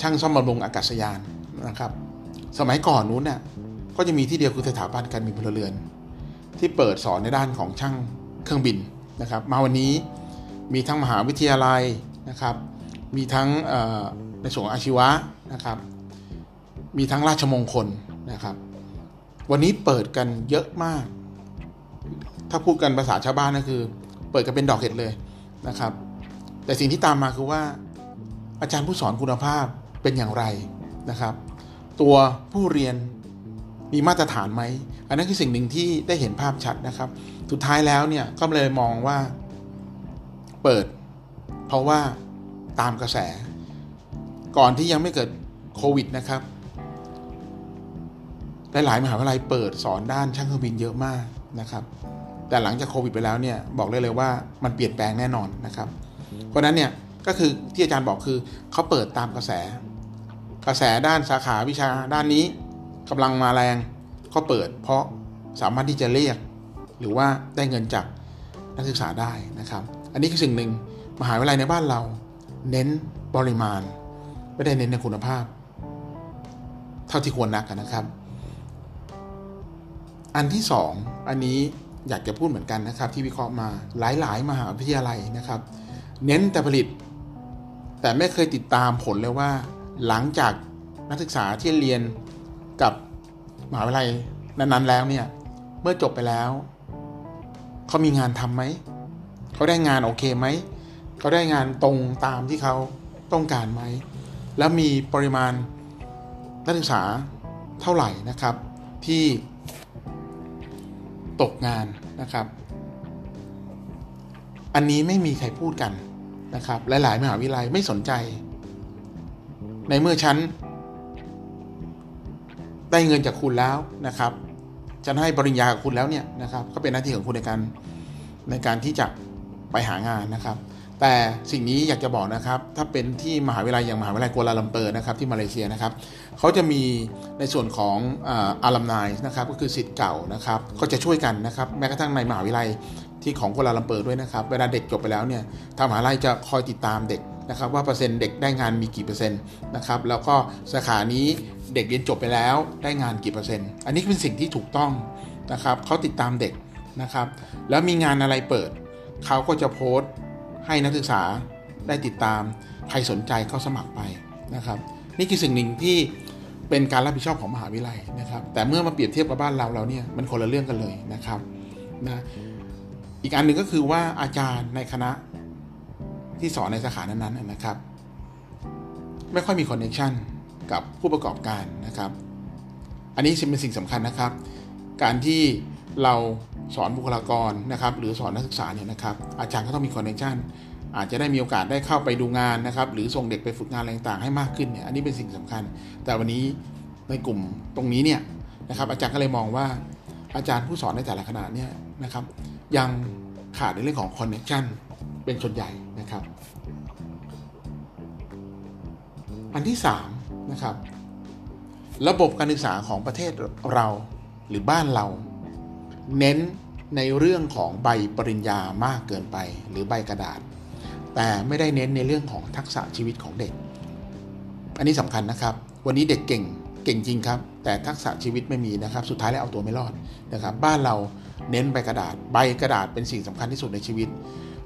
ช่างซ่อมบำรุงอากาศยานนะครับ สมัยก่อนนู้นเนี่ยก็จะมีที่เดียวคือสถาบันการบินพลเรือน ที่เปิดสอนในด้านของช่างเครื่องบินนะครับ มาวันนี้มีทั้งมหาวิทยาลัยนะครับ มีทั้งในส่วนอาชีวะนะครับ มีทั้งราชมงคลนะครับ วันนี้เปิดกันเยอะมาก ถ้าพูดกันภาษาชาวบ้านก็คือ เปิดกันเป็นดอกเห็ดเลยนะครับ แต่สิ่งที่ตามมาคือว่าอาจารย์ผู้สอนคุณภาพเป็นอย่างไรนะครับ ตัวผู้เรียนมีมาตรฐานไหม อันนั้นคือสิ่งหนึ่งที่ได้เห็นภาพชัดนะครับ สุดท้ายแล้วเนี่ยก็เลยมองว่าเปิด เพราะว่าตามกระแส ก่อนที่ยังไม่เกิดโควิดนะครับหลายๆมหาวิทยาลัยเปิดสอนด้านช่างเครื่องบินเยอะมากนะครับ แต่หลังจากโควิดไปแล้วเนี่ยบอกเลยเลยว่ามันเปลี่ยนแปลงแน่นอนนะครับ เพราะนั้นเนี่ยก็คือที่อาจารย์บอกคือเขาเปิดตามกระแส กระแสด้านสาขาวิชาด้านนี้กำลังมาแรงก็เปิด เพราะสามารถที่จะเรียก หรือว่าได้เงินจากนักศึกษาได้นะครับ อันนี้คือสิ่งหนึ่งมหาวิทยาลัยในบ้านเรา เน้นปริมาณ ไม่ได้เน้นในคุณภาพ เท่าที่ควรนักนะครับ อันที่สองอันนี้ อยากจะพูดเหมือนกันนะครับ ที่วิเคราะห์มาหลาย ๆ มหาวิทยาลัยนะครับ เน้นแต่ผลิต แต่ไม่เคยติดตามผลเลยว่า หลังจากนักศึกษาที่เรียนกับมหาวิทยาลัยนั้นๆแล้วเนี่ยเมื่อจบไปแล้วเขามีงานทำไหมเขาได้งานโอเคไหมเขาได้งานตรงตามที่เขาต้องการไหมแล้วมีปริมาณนักศึกษาเท่าไหร่นะครับ ที่ ตกงานนะครับ อันนี้ไม่มีใครพูดกันนะครับ หลาย ๆ มหาวิทยาลัยไม่สนใจ ในเมื่อชั้นได้เงินจากคุณแล้วนะครับฉันให้ปริญญากับคุณแล้วเนี่ยนะครับ ก็เป็นหน้าที่ของคุณในการในการที่จะไปหางานนะครับ แต่สิ่งนี้อยากจะบอกนะครับ ถ้าเป็นที่มหาวิทยาลัยอย่างมหาวิทยาลัยกัวลาลัมเปอร์นะครับที่มาเลเซียนะครับเขาจะมีในส่วนของอารัมนายนะครับก็คือสิทธิ์เก่านะครับก็จะช่วยกันนะครับแม้กระทั่งในมหาวิทยาลัยที่ของกัวลาลัมเปอร์ด้วยนะครับ เวลาเด็กจบไปแล้วเนี่ยทางมหาวิทยาลัยจะคอยติดตามเด็กนะครับ ว่าเปอร์เซ็นต์เด็กได้งานมีกี่เปอร์เซ็นต์นะครับ แล้วก็สาขานี้เด็กเรียนจบไปแล้วได้งานกี่เปอร์เซ็นต์อันนี้เป็นสิ่งที่ถูกต้องนะครับเขาติดตามเด็กนะครับ แล้วมีงานอะไรเปิดเขาก็จะโพสต์ให้นักศึกษาได้ติดตามใครสนใจเขาสมัครไปนะครับ นี่คือสิ่งหนึ่งที่เป็นการรับผิดชอบของมหาวิทยาลัยนะครับ แต่เมื่อมาเปรียบเทียบกับบ้านเราเราเนี่ยมันคนละเรื่องกันเลยนะครับนะอีกอันหนึ่งก็คือว่าอาจารย์ในคณะที่สอนในสาขานั้นๆนะครับ ไม่ค่อยมีคอนเนคชันกับผู้ประกอบการนะครับ อันนี้เป็นสิ่งสำคัญนะครับ การที่เราสอนบุคลากรนะครับ หรือสอนนักศึกษาเนี่ยนะครับ อาจารย์ก็ต้องมีคอนเนคชัน อาจจะได้มีโอกาสได้เข้าไปดูงานนะครับ หรือส่งเด็กไปฝึกงานอะไรต่างๆให้มากขึ้นเนี่ยอันนี้เป็นสิ่งสำคัญ แต่วันนี้ในกลุ่มตรงนี้เนี่ยนะครับ อาจารย์ก็เลยมองว่าอาจารย์ผู้สอนในแต่ละคณะเนี่ยนะครับ ยังขาดในเรื่องของคอนเนคชันเป็นส่วนใหญ่นะครับ อันที่3นะครับระบบการศึกษาของประเทศเราหรือบ้านเรา เน้นในเรื่องของใบปริญญามากเกินไป หรือใบกระดาษ แต่ไม่ได้เน้นในเรื่องของทักษะชีวิตของเด็ก อันนี้สำคัญนะครับ วันนี้เด็กเก่งเก่งจริงครับ แต่ทักษะชีวิตไม่มีนะครับ สุดท้ายแล้วเอาตัวไม่รอดนะครับ บ้านเราเน้นใบกระดาษ ใบกระดาษเป็นสิ่งสำคัญที่สุดในชีวิต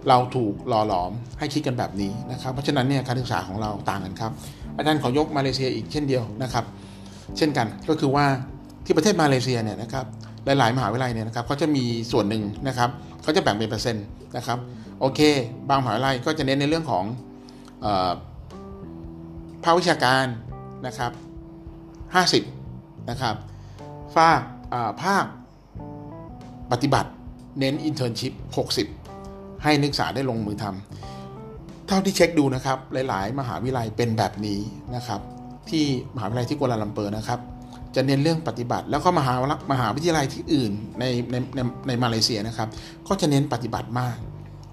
เราถูกหล่อหลอมให้คิดกันแบบนี้นะครับ เพราะฉะนั้นเนี่ยการศึกษาของเราต่างกันครับ อาจารย์ขอยกมาเลเซียอีกเช่นเดียวนะครับ เช่นกันก็คือว่าที่ประเทศมาเลเซียเนี่ยนะครับ หลาย ๆ มหาวิทยาลัยเนี่ยนะครับเขาจะมีส่วนหนึ่งนะครับเขาจะแบ่งเป็นเปอร์เซ็นต์นะครับโอเค บางมหาวิทยาลัยก็จะเน้นในเรื่องของภาควิชาการนะครับ50นะครับฝากภาคปฏิบัติเน้น internship 60 ให้นักศึกษาได้ลงมือทำเท่าที่เช็คดูนะครับ หลาย ๆ มหาวิทยาลัยเป็นแบบนี้นะครับ ที่มหาวิทยาลัยที่กัวลาลัมเปอร์นะครับ จะเน้นเรื่องปฏิบัติ แล้วก็มหามหาวิทยาลัยที่อื่นในในในในมาเลเซียนะครับ ก็จะเน้นปฏิบัติมาก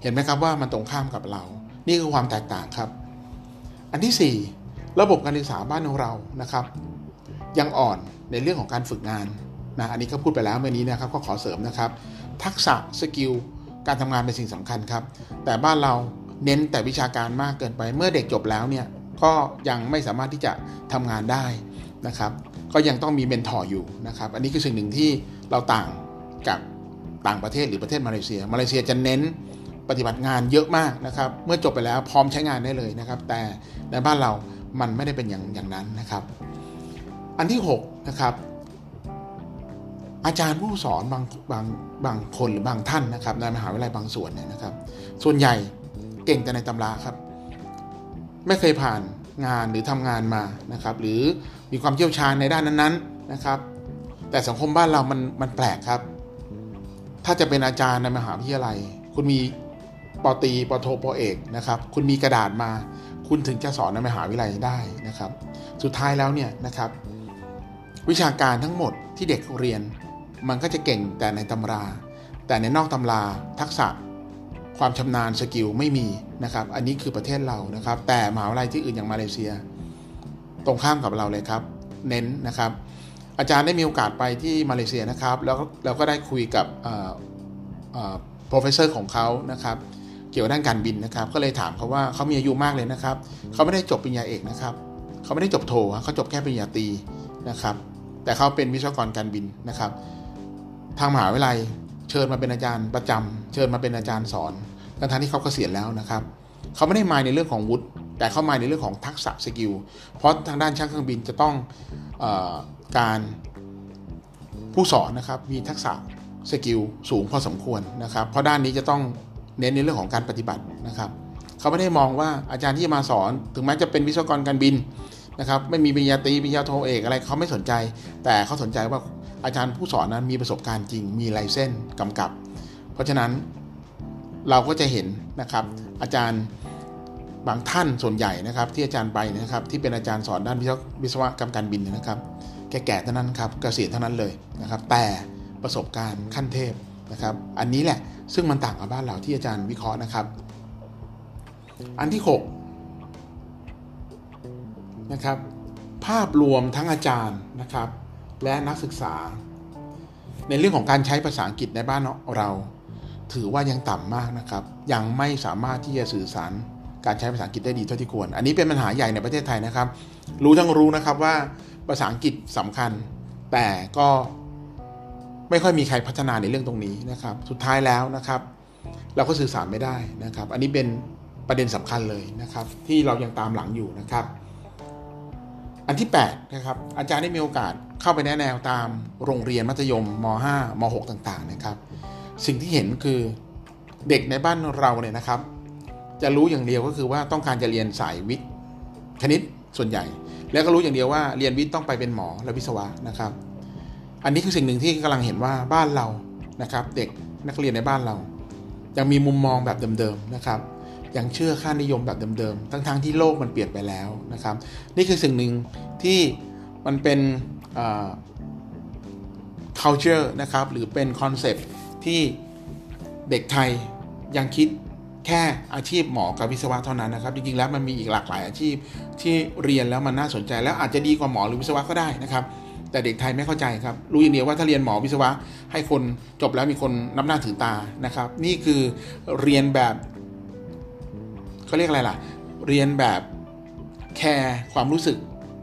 เห็นไหมครับว่ามันตรงข้ามกับเรา นี่คือความแตกต่างครับ อันที่ 4 ระบบการศึกษาบ้านของเรานะครับ ยังอ่อนในเรื่องของการฝึกงานนะอันนี้ก็พูดไปแล้วเมื่อกี้นะครับก็ขอเสริมนะครับ ทักษะ skillการทำงานเป็นสิ่งสำคัญครับ แต่บ้านเราเน้นแต่วิชาการมากเกินไป เมื่อเด็กจบแล้วเนี่ยก็ยังไม่สามารถที่จะทำงานได้นะครับ ก็ยังต้องมีเมนทอร์อยู่นะครับ อันนี้คือสิ่งหนึ่งที่เราต่างกับต่างประเทศหรือประเทศมาเลเซีย มาเลเซียจะเน้นปฏิบัติงานเยอะมากนะครับ เมื่อจบไปแล้วพร้อมใช้งานได้เลยนะครับ แต่ในบ้านเรามันไม่ได้เป็นอย่างอย่างนั้นนะครับ อันที่6นะครับอาจารย์ผู้สอนบางบางบางคนหรือบางท่านนะครับในมหาวิทยาลัยบางส่วนเนี่ยนะครับ ส่วนใหญ่เก่งแต่ในตำราครับ ไม่เคยผ่าน งานหรือทำงานมานะครับ หรือมีความเชี่ยวชาญในด้านนั้นๆนะครับ แต่สังคมบ้านเรามันมันแปลกครับ ถ้าจะเป็นอาจารย์ในมหาวิทยาลัย คุณมีปอตีปอโทปอเอกนะครับ คุณมีกระดาษมา คุณถึงจะสอนในมหาวิทยาลัยได้นะครับ สุดท้ายแล้วเนี่ยนะครับ วิชาการทั้งหมดที่เด็กเรียน มันก็จะเก่งแต่ในตำรา แต่ในนอกตำราทักษะ ความชำนาญสกิลไม่มีนะครับ อันนี้คือประเทศเรานะครับ แต่มหาวิทยาลัยที่อื่นอย่างมาเลเซีย ตรงข้ามกับเราเลยครับ เน้นนะครับ อาจารย์ได้มีโอกาสไปที่มาเลเซียนะครับ แล้วเราก็ได้คุยกับ professor ของเขานะครับ เกี่ยวกับด้านการบินนะครับ ก็เลยถามเขาว่าเขามีอายุมากเลยนะครับ เขาไม่ได้จบปริญญาเอกนะครับ เขาไม่ได้จบโทเขาจบแค่ปริญญาตรีนะครับ แต่เขาเป็นวิศวกรการบินนะครับ ทางมหาวิทยาลัย เชิญมาเป็นอาจารย์ประจำเชิญมาเป็นอาจารย์สอนทั้งที่เขาเกษียณแล้วนะครับเขาไม่ได้มาในเรื่องของวุฒิแต่เขามาในเรื่องของทักษะ skill เพราะทางด้านช่างเครื่องบินจะต้องออการผู้สอนนะครับมีทักษะ skill สูงพอสมควรนะครับ เพราะด้านนี้จะต้องเน้นในเรื่องของการปฏิบัตินะครับเขาไม่ได้มองว่าอาจารย์ที่จะมาสอน ถึงแม้จะเป็นวิศวกรการบินนะครับ ไม่มีปริญญาตรีปริญญาโทเอกอะไรเขาไม่สนใจ แต่เขาสนใจว่า อาจารย์ผู้สอนนั้นมีประสบการณ์จริง มีลายเส้นกำกับ เพราะฉะนั้นเราก็จะเห็นนะครับ อาจารย์บางท่านส่วนใหญ่นะครับ ที่อาจารย์ไปนะครับ ที่เป็นอาจารย์สอนด้านวิศวกรรมการบินนะครับ แก่ๆเท่านั้นครับเกษียณเท่านั้นเลยนะครับ แต่ประสบการณ์ขั้นเทพนะครับ อันนี้แหละซึ่งมันต่างกับบ้านเราที่อาจารย์วิเคราะห์นะครับ อันที่6นะครับ ภาพรวมทั้งอาจารย์นะครับ และนักศึกษา ในเรื่องของการใช้ภาษาอังกฤษในบ้านเรา ถือว่ายังต่ำมากนะครับ ยังไม่สามารถที่จะสื่อสารการใช้ภาษาอังกฤษได้ดีเท่าที่ควร อันนี้เป็นปัญหาใหญ่ในประเทศไทยนะครับ รู้ทั้งรู้นะครับว่าภาษาอังกฤษสำคัญ แต่ก็ไม่ค่อยมีใครพัฒนาในเรื่องตรงนี้นะครับ สุดท้ายแล้วนะครับ เราก็สื่อสารไม่ได้นะครับ อันนี้เป็นประเด็นสำคัญเลยนะครับ ที่เรายังตามหลังอยู่นะครับ อันที่8นะครับอาจารย์ได้มีโอกาสเข้าไปแนะแนวตามโรงเรียนมัธยมม .5 ม .6 ต่างๆนะครับ สิ่งที่เห็นคือเด็กในบ้านเราเนี่ยนะครับ จะรู้อย่างเดียวก็คือว่าต้องการจะเรียนสายวิทย์คณิตส่วนใหญ่ แล้วก็รู้อย่างเดียวว่าเรียนวิทย์ต้องไปเป็นหมอและวิศวะนะครับ อันนี้คือสิ่งหนึ่งที่กำลังเห็นว่าบ้านเรานะครับ เด็กนักเรียนในบ้านเรา ยังมีมุมมองแบบเดิมๆนะครับ ยังเชื่อค่านิยมแบบเดิมๆ ทั้งๆทที่โลกมันเปลี่ยนไปแล้วนะครับ นี่คือสิ่งหนึ่งที่มันเป็น culture นะครับ หรือเป็นคอนเซปที่เด็กไทยยังคิดแค่อาชีพหมอกับวิศวะเท่านั้นนะครับ จริงๆแล้วมันมีอีกหลากหลายอาชีพที่เรียนแล้วมันน่าสนใจ แล้วอาจจะดีกว่าหมอหรือวิศวะก็ได้นะครับ แต่เด็กไทยไม่เข้าใจครับ รู้อย่างเดียวว่าถ้าเรียนหมอวิศวะ ให้คนจบแล้วมีคนนับหน้าถือตานะครับ นี่คือเรียนแบบ เขาเรียกอะไรล่ะ เรียนแบบแคร์ความรู้สึก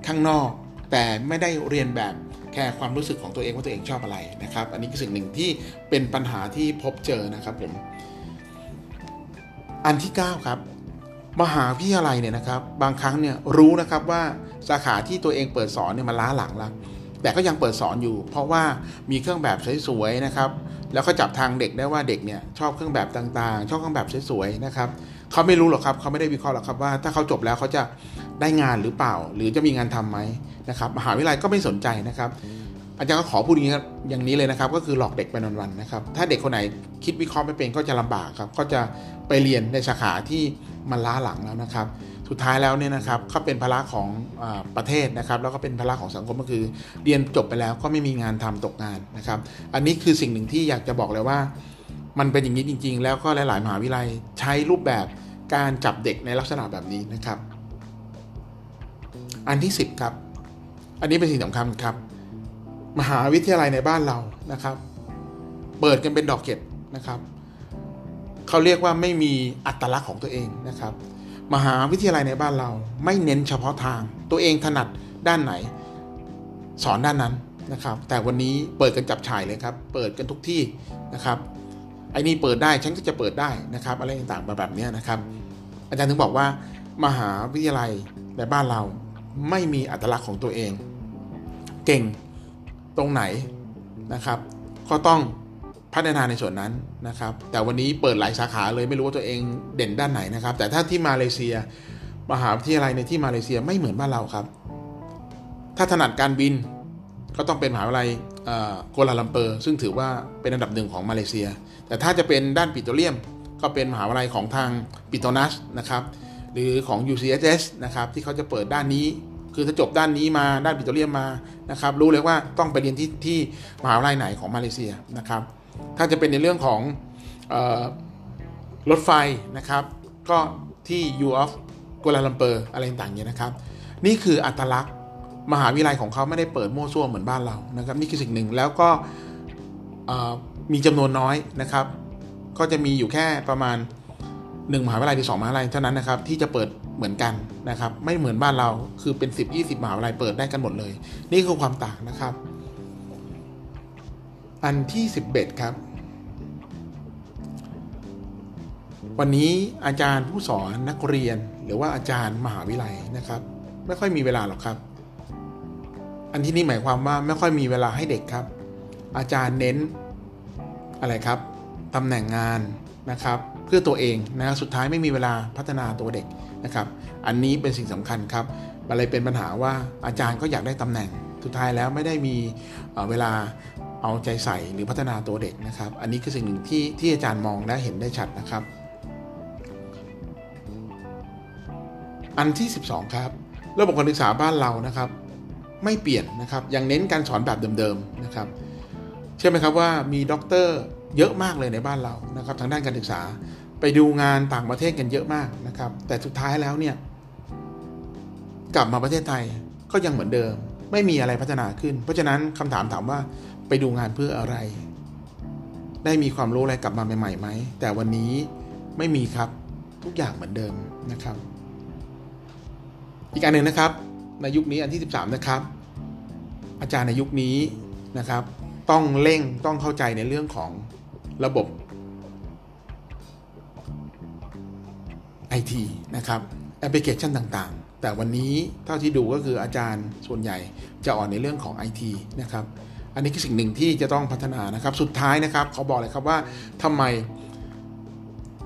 ข้างนอก แต่ไม่ได้เรียนแบบแคร์ความรู้สึกของตัวเองว่าตัวเองชอบอะไรนะครับ อันนี้คือสิ่งหนึ่งที่เป็นปัญหาที่พบเจอนะครับผมอันที่ 9 ครับ มหาวิทยาลัยเนี่ยนะครับ บางครั้งเนี่ยรู้นะครับว่าสาขาที่ตัวเองเปิดสอนเนี่ยมันล้าหลังแล้วแต่ก็ยังเปิดสอนอยู่ เพราะว่ามีเครื่องแบบสวยๆนะครับ แล้วก็จับทางเด็กได้ว่าเด็กเนี่ยชอบเครื่องแบบต่างๆ ชอบเครื่องแบบสวยๆนะครับ เขาไม่รู้หรอกครับเขาไม่ได้วิเคราะห์หรอกครับว่าถ้าเขาจบแล้วเขาจะได้งานหรือเปล่า หรือจะมีงานทํำไหมนะครับมหาวิทยาลัยก็ไม่สนใจนะครับอาจารย์ก็ขอพูดอย่างนี้ครับอย่างนี้เลยนะครับ ก็คือหลอกเด็กไปวันๆนะครับ ถ้าเด็กคนไหนคิดวิเคราะห์ไม่เป็นก็จะลำบากครับ ก็จะไปเรียนในสาขาที่มันล้าหลังแล้วนะครับ สุดท้ายแล้วเนี่ยนะครับเขาเป็นภาระของอประเทศนะครับ แล้วก็เป็นภาระของสังคมก็คือ เรียนจบไปแล้วก็ไม่มีงานทำตกงานนะครับ อันนี้คือสิ่งหนึ่งที่อยากจะบอกเลยว่า มันเป็นอย่างนี้จริง ๆ แล้วก็หลาย ๆ มหาวิทยาลัยใช้รูปแบบการจับเด็กในลักษณะแบบนี้นะครับ อันที่ 10 ครับ อันนี้เป็นสิ่งสำคัญครับ มหาวิทยาลัยในบ้านเรานะครับ เปิดกันเป็นดอกเก็ดนะครับเขาเรียกว่าไม่มีอัตลักษณ์ของตัวเองนะครับ มหาวิทยาลัยในบ้านเราไม่เน้นเฉพาะทาง ตัวเองถนัดด้านไหน สอนด้านนั้นนะครับ แต่วันนี้เปิดกันจับฉ่ายเลยครับ เปิดกันทุกที่นะครับ ไอ้นี่เปิดได้ฉันก็จะเปิดได้นะครับ อะไรต่างๆแบบนี้นะครับ อาจารย์ถึงบอกว่ามหาวิทยาลัยในบ้านเราไม่มีอัตลักษณ์ของตัวเอง เก่งตรงไหนนะครับ ก็ต้องพัฒนาในส่วนนั้นนะครับ แต่วันนี้เปิดหลายสาขาเลยไม่รู้ว่าตัวเองเด่นด้านไหนนะครับ แต่ถ้าที่มาเลเซีย มหาวิทยาลัยในที่มาเลเซียไม่เหมือนบ้านเราครับ ถ้าถนัดการบินก็ต้องเป็นมหาวิทยาลัยกัวลาลัมเปอร์ ซึ่งถือว่าเป็นอันดับหนึ่งของมาเลเซีย แต่ถ้าจะเป็นด้านปิโตรเลียม ก็เป็นมหาวิทยาลัยของทางปิโตรนาสนะครับ หรือของ UCSI นะครับ ที่เขาจะเปิดด้านนี้ คือถ้าจบด้านนี้มาด้านปิโตรเลียมมานะครับ รู้เลยว่าต้องไปเรียนที่ที่มหาวิทยาลัยไหนของมาเลเซียนะครับ ถ้าจะเป็นในเรื่องของรถไฟนะครับ ก็ที่ U of กัวลาลัมเปอร์อะไรต่างๆเนี่ยนะครับ นี่คืออัตลักษณ์มหาวิทยาลัยของเขาไม่ได้เปิดมั่วซั่วเหมือนบ้านเรานะครับ นี่คือสิ่งหนึ่งแล้วก็ มีจำนวนน้อยนะครับ ก็จะมีอยู่แค่ประมาณ 1 มหาวิทยาลัยหรือ2มหาวิทยาลัยเท่านั้นนะครับ ที่จะเปิดเหมือนกันนะครับ ไม่เหมือนบ้านเราคือเป็น 10 20 มหาวิทยาลัยเปิดได้กันหมดเลย นี่คือความต่างนะครับ อันที่ 11 ครับ วันนี้อาจารย์ผู้สอนนักเรียนหรือว่าอาจารย์มหาวิทยาลัยนะครับ ไม่ค่อยมีเวลาหรอกครับ อันที่นี้หมายความว่าไม่ค่อยมีเวลาให้เด็กครับ อาจารย์เน้น อะไรครับตำแหน่งงานนะครับ เพื่อตัวเองนะสุดท้ายไม่มีเวลาพัฒนาตัวเด็กนะครับ อันนี้เป็นสิ่งสำคัญครับอะไรเป็นปัญหาว่าอาจารย์ก็อยากได้ตำแหน่ง สุดท้ายแล้วไม่ได้มีเวลาเอาใจใส่หรือพัฒนาตัวเด็กนะครับ อันนี้คือสิ่งหนึ่งที่ที่อาจารย์มองและเห็นได้ชัดนะครับ อันที่ 12 ครับระบบการศึกษาบ้านเรานะครับ ไม่เปลี่ยนนะครับยังเน้นการสอนแบบเดิมๆนะครับ เชื่อไหมครับว่ามีด็อกเตอร์เยอะมากเลยในบ้านเรานะครับทางด้านการศึกษาไปดูงานต่างประเทศกันเยอะมากนะครับ แต่สุดท้ายแล้วเนี่ยกลับมาประเทศไทยก็ยังเหมือนเดิม ไม่มีอะไรพัฒนาขึ้น เพราะฉะนั้นคำถามถามว่าไปดูงานเพื่ออะไร ได้มีความรู้อะไรกลับมาใหม่ๆไหมแต่วันนี้ไม่มีครับทุกอย่างเหมือนเดิมนะครับ อีกอันหนึ่งนะครับ ในยุคนี้อันที่ 13 นะครับ อาจารย์ในยุคนี้นะครับ ต้องเร่งต้องเข้าใจในเรื่องของระบบ IT นะครับแอปพลิเคชันต่างๆ แต่วันนี้เท่าที่ดูก็คืออาจารย์ส่วนใหญ่จะอ่อนในเรื่องของ IT นะครับ อันนี้คือสิ่งหนึ่งที่จะต้องพัฒนานะครับ สุดท้ายนะครับเขาบอกเลยครับว่าทำไม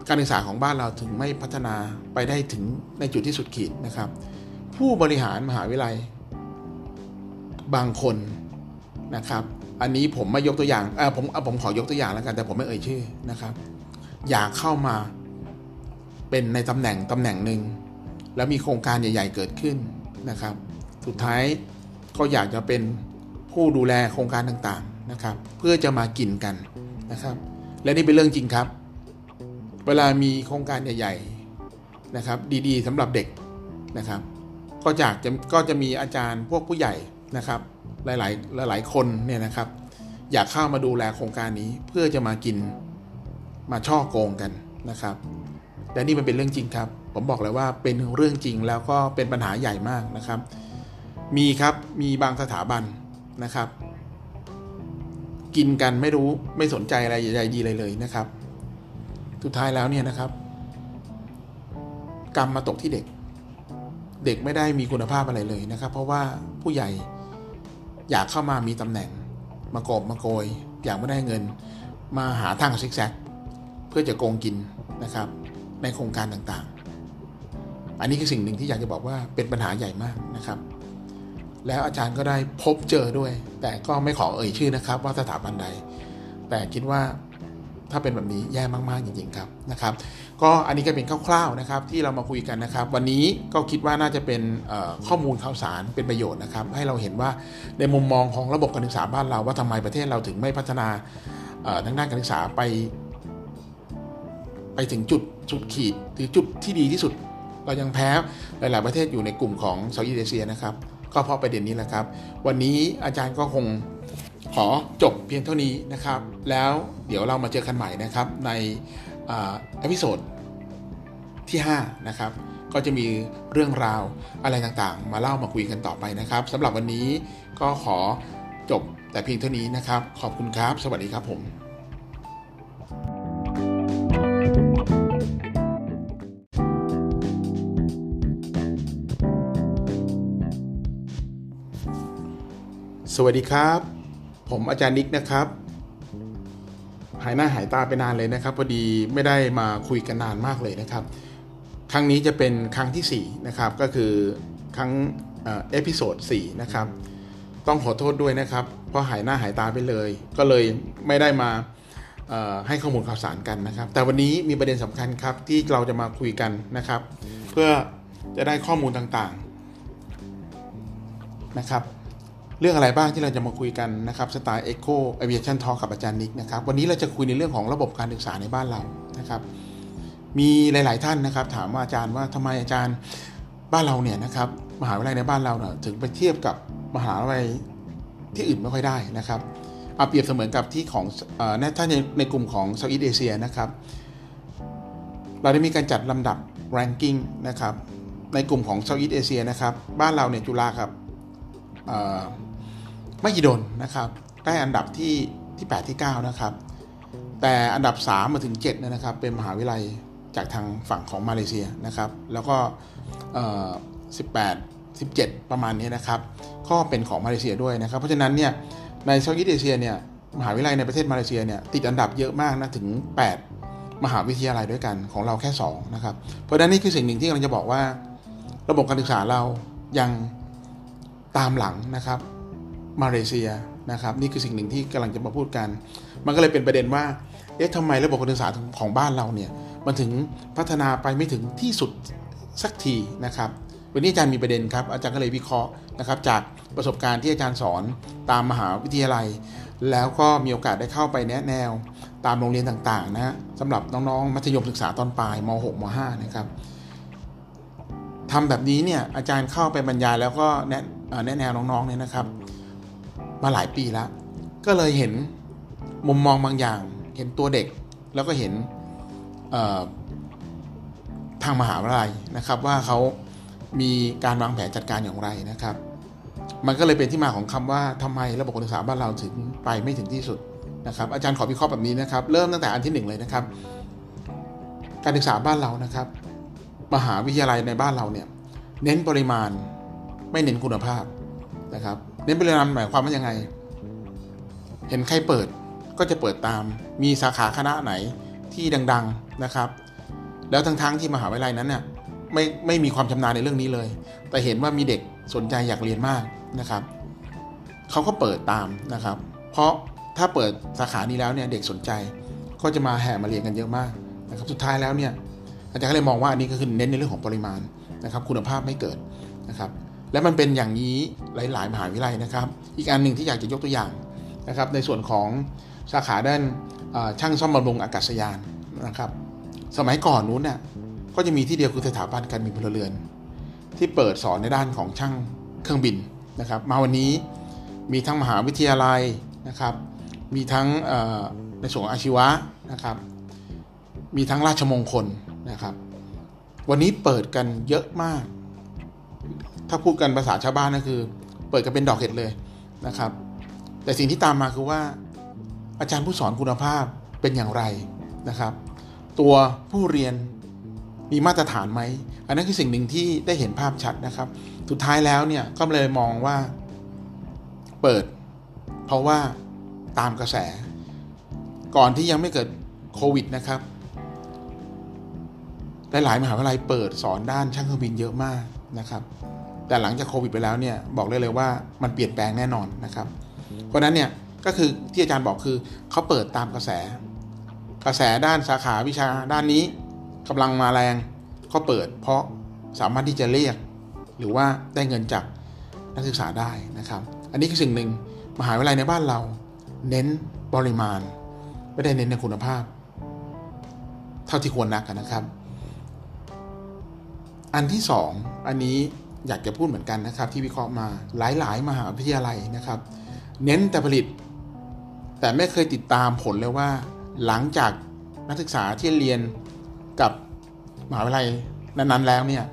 การศึกษาของบ้านเราถึงไม่พัฒนาไปได้ถึงในจุดที่สุดขีดนะครับ ผู้บริหารมหาวิทยาลัย บางคนนะครับ อันนี้ผมไม่ยกตัวอย่างเออผมผมขอยกตัวอย่างแล้วกัน แต่ผมไม่เอ่ยชื่อนะครับ อยากเข้ามาเป็นในตำแหน่งตำแหน่งหนึ่งแล้วมีโครงการใหญ่ ๆ เกิดขึ้นนะครับ สุดท้ายก็อยากจะเป็นผู้ดูแลโครงการต่างๆนะครับ เพื่อจะมากินกันนะครับ และนี่เป็นเรื่องจริงครับ เวลามีโครงการใหญ่ ๆนะครับ ดีๆสำหรับเด็กนะครับ ก็จากจะก็จะมีอาจารย์พวกผู้ใหญ่นะครับ หลาย ๆ หลาย ๆ คนเนี่ยนะครับ อยากเข้ามาดูแลโครงการนี้เพื่อจะมากินมาช่อโกงกันนะครับและนี่มันเป็นเรื่องจริงครับ ผมบอกเลยว่าเป็นเรื่องจริงแล้วก็เป็นปัญหาใหญ่มากนะครับ มีครับมีบางสถาบันนะครับ กินกันไม่รู้ไม่สนใจอะไรใหญ่ดีเลยเลยนะครับ สุดท้ายแล้วเนี่ยนะครับ กรรมมาตกที่เด็ก เด็กไม่ได้มีคุณภาพอะไรเลยนะครับ เพราะว่าผู้ใหญ่ อยากเข้ามามีตำแหน่ง มาโกบมาโกย อยากไม่ได้เงิน มาหาทางซิกแซกเพื่อจะโกงกินนะครับ ในโครงการต่างๆ อันนี้คือสิ่งหนึ่งที่อยากจะบอกว่าเป็นปัญหาใหญ่มากนะครับ แล้วอาจารย์ก็ได้พบเจอด้วย แต่ก็ไม่ขอเอ่ยชื่อนะครับ ว่าสถาบันใด แต่คิดว่า ถ้าเป็นแบบนี้แย่มากๆจริงๆครับนะครับก็อันนี้ก็เป็นคร่าวๆนะครับที่เรามาคุยกันนะครับ วันนี้ก็คิดว่าน่าจะเป็นข้อมูลข่าวสารเป็นประโยชน์นะครับ ให้เราเห็นว่าในมุมมองของระบบการศึกษาบ้านเราว่าทำไมประเทศเราถึงไม่พัฒนาทางด้านการศึกษาไป ไปถึงจุดจุดขีดหรือจุดที่ดีที่สุด เรายังแพ้หลาย ๆ ประเทศอยู่ในกลุ่มของ Southeast Asia นะครับก็เพราะประเด็นนี้แหละครับ วันนี้อาจารย์ก็คง ขอจบเพียงเท่านี้นะครับ แล้วเดี๋ยวเรามาเจอกันใหม่นะครับใน episode ที่ 5 นะครับ ก็จะมีเรื่องราวอะไรต่างๆ มาเล่ามาคุยกันต่อไปนะครับสำหรับวันนี้ก็ขอจบแต่เพียงเท่านี้นะครับ ขอบคุณครับ สวัสดีครับผมสวัสดีครับ ผมอาจารย์นิกนะครับ หายหน้าหายตาไปนานเลยนะครับพอดีไม่ได้มาคุยกันนานมากเลยนะครับ ครั้งนี้จะเป็นครั้งที่4นะครับก็คือครั้ง episode 4นะครับต้องขอโทษด้วยนะครับเพราะหายหน้าหายตาไปเลย ก็เลยไม่ได้มาให้ข้อมูลข่าวสารกันนะครับ แต่วันนี้มีประเด็นสำคัญครับที่เราจะมาคุยกันนะครับ เพื่อจะได้ข้อมูลต่างๆนะครับ เรื่องอะไรบ้างที่เราจะมาคุยกันนะครับสไตล์ Echo Aviation Talk กับอาจารย์นิกนะครับวันนี้เราจะคุยในเรื่องของระบบการศึกษาในบ้านเรานะครับ มีหลาย ๆ ท่านนะครับ ถามว่าอาจารย์ว่าทำไมอาจารย์บ้านเราเนี่ยนะครับมหาวิทยาลัยในบ้านเราเนี่ยถึงไปเทียบกับมหาวิทยาลัยที่อื่นไม่ค่อยได้นะครับเอาเปรียบเสมือนกับที่ของในถ้าในในกลุ่มของเซาท์อีสเอเชียนะครับ เราได้มีการจัดลำดับ ranking นะครับในกลุ่มของเซาท์อีสเอเชียนะครับ บ้านเราเนี่ยจุฬาครับ ม่กี่ดนนะครับ ได้อันดับที่ที่ 8 ที่ 9 นะครับ แต่อันดับ 3 มาถึง7เนี่ยนะครับ เป็นมหาวิทยาลัยจากทางฝั่งของมาเลเซียนะครับ แล้วก็18 17 ประมาณนี้นะครับ ก็เป็นของมาเลเซียด้วยนะครับ เพราะฉะนั้นเนี่ยในเซาท์อีสเอเชียเนี่ยมหาวิทยาลัยในประเทศมาเลเซียเนี่ยติดอันดับเยอะมากนะถึง 8 มหาวิทยาลัยด้วยกันของเราแค่ 2 นะครับ เพราะฉะนั้นนี่คือสิ่งหนึ่งที่กำลังจะบอกว่า ระบบการศึกษาเรายังตามหลังนะครับ มาเลเซียนะครับนี่คือสิ่งหนึ่งที่กำลังจะมาพูดกัน มันก็เลยเป็นประเด็นว่าเอ๊ะทำไมระบบการศึกษาของบ้านเราเนี่ยมันถึงพัฒนาไปไม่ถึงที่สุดสักทีนะครับวันนี้อาจารย์มีประเด็นครับอาจารย์ก็เลยวิเคราะห์นะครับจากประสบการณ์ที่อาจารย์สอนตามมหาวิทยาลัย แล้วก็มีโอกาสได้เข้าไปแนะแนว ตามโรงเรียนต่างๆนะสำหรับน้องๆมัธยมศึกษาตอนปลายม .6 ม .5 นะครับทำแบบนี้เนี่ยอาจารย์เข้าไปบรรยายแล้วก็แนะแนะแนวน้องๆเนี่ยนะครับ มาหลายปีแล้ว ก็เลยเห็นมุมมองบางอย่าง เห็นตัวเด็ก แล้วก็เห็นทางมหาวิทยาลัยนะครับ ว่าเขามีการวางแผนจัดการอย่างไรนะครับ มันก็เลยเป็นที่มาของคำว่าทำไมระบบการศึกษาบ้านเราถึงไปไม่ถึงที่สุดนะครับ อาจารย์ขอพิเคราะห์แบบนี้นะครับ เริ่มตั้งแต่อันที่หนึ่งเลยนะครับ การศึกษาบ้านเรานะครับ มหาวิทยาลัยในบ้านเราเนี่ยเน้นปริมาณไม่เน้นคุณภาพนะครับ เน้นปริมาณหมายความว่ายังไง เห็นใครเปิดก็จะเปิดตาม มีสาขาคณะไหนที่ดัง ๆนะครับ แล้วทั้งๆที่มหาวิทยาลัยนั้นเนี่ยไม่ไม่มีความชำนาญในเรื่องนี้เลย แต่เห็นว่ามีเด็กสนใจอยากเรียนมากนะครับเขาก็เปิดตามนะครับ เพราะถ้าเปิดสาขานี้แล้วเนี่ยเด็กสนใจก็จะมาแห่มาเรียนกันเยอะมากนะครับ สุดท้ายแล้วเนี่ยอาจารย์ก็เลยมองว่าอันนี้ก็คือเน้นในเรื่องของปริมาณนะครับ คุณภาพไม่เกิดนะครับ และมันเป็นอย่างนี้หลาย ๆ มหาวิทยาลัยนะครับ อีกอันหนึ่งที่อยากจะยกตัวอย่างนะครับ ในส่วนของสาขาด้านช่างซ่อมบำรุงอากาศยานนะครับ สมัยก่อนนู้นเนี่ยก็จะมีที่เดียวคือสถาบันการบินพลเรือน ที่เปิดสอนในด้านของช่างเครื่องบินนะครับ มาวันนี้มีทั้งมหาวิทยาลัยนะครับ มีทั้งในส่วนอาชีวะนะครับ มีทั้งราชมงคลนะครับ วันนี้เปิดกันเยอะมาก ถ้าพูดกันภาษาชาวบ้านก็คือ เปิดกันเป็นดอกเห็ดเลยนะครับ แต่สิ่งที่ตามมาคือว่า อาจารย์ผู้สอนคุณภาพเป็นอย่างไรนะครับ ตัวผู้เรียนมีมาตรฐานไหม อันนั้นคือสิ่งหนึ่งที่ได้เห็นภาพชัดนะครับ สุดท้ายแล้วเนี่ยก็เลยมองว่าเปิด เพราะว่าตามกระแส ก่อนที่ยังไม่เกิดโควิดนะครับหลายๆมหาวิทยาลัยเปิดสอนด้านช่างเครื่องบินเยอะมากนะครับ แต่หลังจากโควิดไปแล้วเนี่ยบอกได้เลยว่ามันเปลี่ยนแปลงแน่นอนนะครับ เพราะนั้นเนี่ยก็คือที่อาจารย์บอกคือเขาเปิดตามกระแส กระแสด้านสาขาวิชาด้านนี้กำลังมาแรงก็เปิด เพราะสามารถที่จะเรียก หรือว่าได้เงินจากนักศึกษาได้นะครับ อันนี้คือสิ่งหนึ่งมหาวิทยาลัยในบ้านเรา เน้นปริมาณ ไม่ได้เน้นในคุณภาพ เท่าที่ควรนักนะครับ อันที่สองอันนี้ อยากจะพูดเหมือนกันนะครับ ที่วิเคราะห์มาหลายๆ มหาวิทยาลัยนะครับ เน้นแต่ผลิต แต่ไม่เคยติดตามผลเลยว่า หลังจากนักศึกษาที่เรียนกับมหาวิทยาลัยนั้นๆแล้วเนี่ย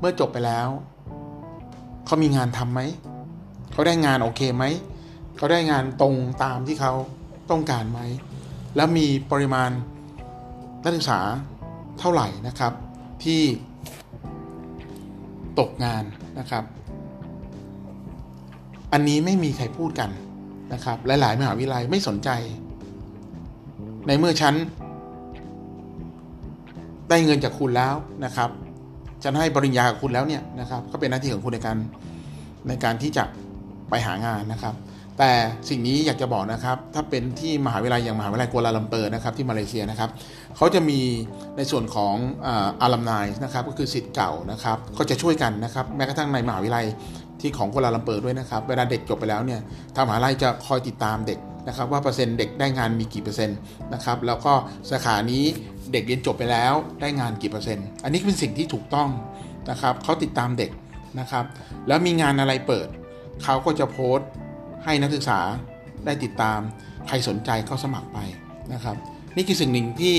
เมื่อจบไปแล้วเขามีงานทำไหมเขาได้งานโอเคไหมเขาได้งานตรงตามที่เขาต้องการไหมแล้วมีปริมาณนักศึกษาเท่าไหร่นะครับ ที่ ตกงานนะครับ อันนี้ไม่มีใครพูดกันนะครับ หลาย ๆ มหาวิทยาลัยไม่สนใจ ในเมื่อฉัน ได้เงินจากคุณแล้วนะครับฉันให้ปริญญากับคุณแล้วเนี่ยนะครับ ก็เป็นหน้าที่ของคุณในการในการที่จะไปหางานนะครับ แต่สิ่งนี้อยากจะบอกนะครับ ถ้าเป็นที่มหาวิทยาลัยอย่างมหาวิทยาลัยกัวลาลัมเปอร์นะครับที่มาเลเซียนะครับเขาจะมีในส่วนของอาลัมไนนะครับก็คือสิทธิ์เก่านะครับก็จะช่วยกันนะครับแม้กระทั่งในมหาวิทยาลัยที่ของกัวลาลัมเปอร์ด้วยนะครับเวลาเด็กจบไปแล้วเนี่ยทางมหาวิทยาลัยจะคอยติดตามเด็กนะครับว่าเปอร์เซ็นต์เด็กได้งานมีกี่เปอร์เซ็นต์นะครับแล้วก็สาขานี้เด็กเรียนจบไปแล้วได้งานกี่เปอร์เซ็นต์อันนี้เป็นสิ่งที่ถูกต้องนะครับเขาติดตามเด็กนะครับแล้วมีงานอะไรเปิดเขาก็จะโพสต์ ให้นักศึกษาได้ติดตามใครสนใจเข้าสมัครไปนะครับ นี่คือสิ่งหนึ่งที่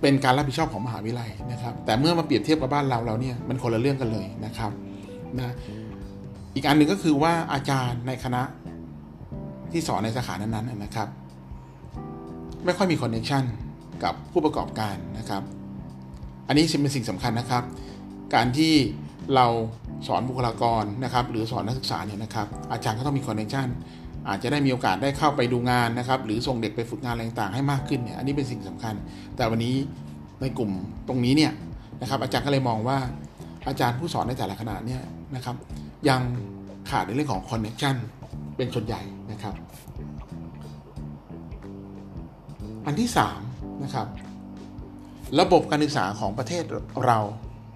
เป็นการรับผิดชอบของมหาวิทยาลัยนะครับ แต่เมื่อมาเปรียบเทียบกับบ้านเราเราเนี่ยมันคนละเรื่องกันเลยนะครับนะอีกอันหนึ่งก็คือว่าอาจารย์ในคณะที่สอนในสาขานั้นๆนะครับ ไม่ค่อยมีคอนเนคชันกับผู้ประกอบการนะครับ อันนี้เป็นสิ่งสำคัญนะครับ การที่เรา สอนบุคลากรนะครับ หรือสอนนักศึกษาเนี่ยนะครับ อาจารย์ก็ต้องมีคอนเนคชันอาจจะได้มีโอกาสได้เข้าไปดูงานนะครับ หรือส่งเด็กไปฝึกงานอะไรต่างๆให้มากขึ้นเนี่ยอันนี้เป็นสิ่งสำคัญ แต่วันนี้ในกลุ่มตรงนี้เนี่ยนะครับ อาจารย์ก็เลยมองว่าอาจารย์ผู้สอนในแต่ละคณะเนี่ยนะครับ ยังขาดในเรื่องของคอนเนคชันเป็นส่วนใหญ่นะครับ อันที่3นะครับระบบการศึกษาของประเทศเรา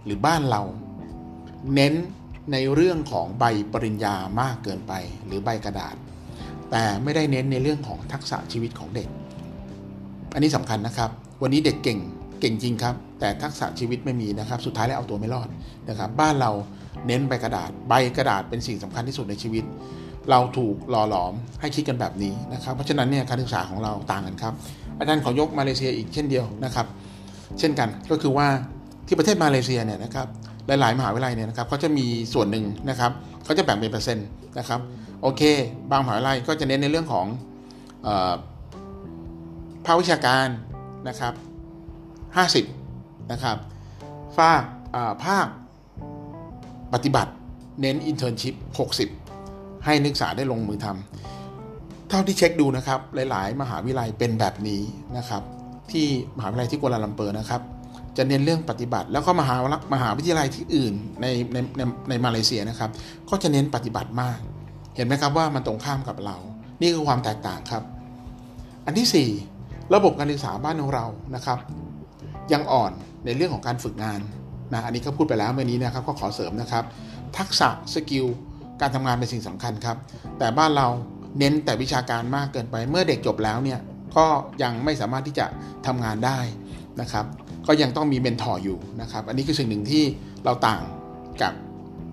หรือบ้านเรา เน้น ในเรื่องของใบปริญญามากเกินไปหรือใบกระดาษ แต่ไม่ได้เน้นในเรื่องของทักษะชีวิตของเด็ก อันนี้สำคัญนะครับ วันนี้เด็กเก่งเก่งจริงครับ แต่ทักษะชีวิตไม่มีนะครับ สุดท้ายแล้วเอาตัวไม่รอดนะครับ บ้านเราเน้นใบกระดาษ ใบกระดาษเป็นสิ่งสำคัญที่สุดในชีวิต เราถูกหล่อหลอมให้คิดกันแบบนี้นะครับ เพราะฉะนั้นเนี่ยการศึกษาของเราต่างกันครับอาจารย์ขอยกมาเลเซียอีกเช่นเดียวนะครับ เช่นกันก็คือว่าที่ประเทศมาเลเซียเนี่ยนะครับ หลาย ๆ มหาวิทยาลัยเนี่ยนะครับเขาจะมีส่วนหนึ่งนะครับเขาจะแบ่งเป็นเปอร์เซ็นต์นะครับโอเค บางมหาวิทยาลัยก็จะเน้นในเรื่องของภาควิชาการนะครับ50นะครับภาคภาคปฏิบัติเน้น internship 60 ให้นักศึกษาได้ลงมือทำเท่าที่เช็คดูนะครับ หลาย ๆ มหาวิทยาลัยเป็นแบบนี้นะครับ ที่มหาวิทยาลัยที่กัวลาลัมเปอร์นะครับ จะเน้นเรื่องปฏิบัติ แล้วก็มหามหาวิทยาลัยที่อื่นในในในในมาเลเซียนะครับ ก็จะเน้นปฏิบัติมาก เห็นไหมครับว่ามันตรงข้ามกับเรา นี่คือความแตกต่างครับ อันที่ 4 ระบบการศึกษาบ้านของเรานะครับ ยังอ่อนในเรื่องของการฝึกงานนะอันนี้ก็พูดไปแล้วเมื่อกี้นะครับก็ขอเสริมนะครับ ทักษะ skillการทำงานเป็นสิ่งสำคัญครับ แต่บ้านเราเน้นแต่วิชาการมากเกินไป เมื่อเด็กจบแล้วเนี่ยก็ยังไม่สามารถที่จะทำงานได้นะครับ ก็ยังต้องมีเมนทอร์อยู่นะครับ อันนี้คือสิ่งหนึ่งที่เราต่างกับ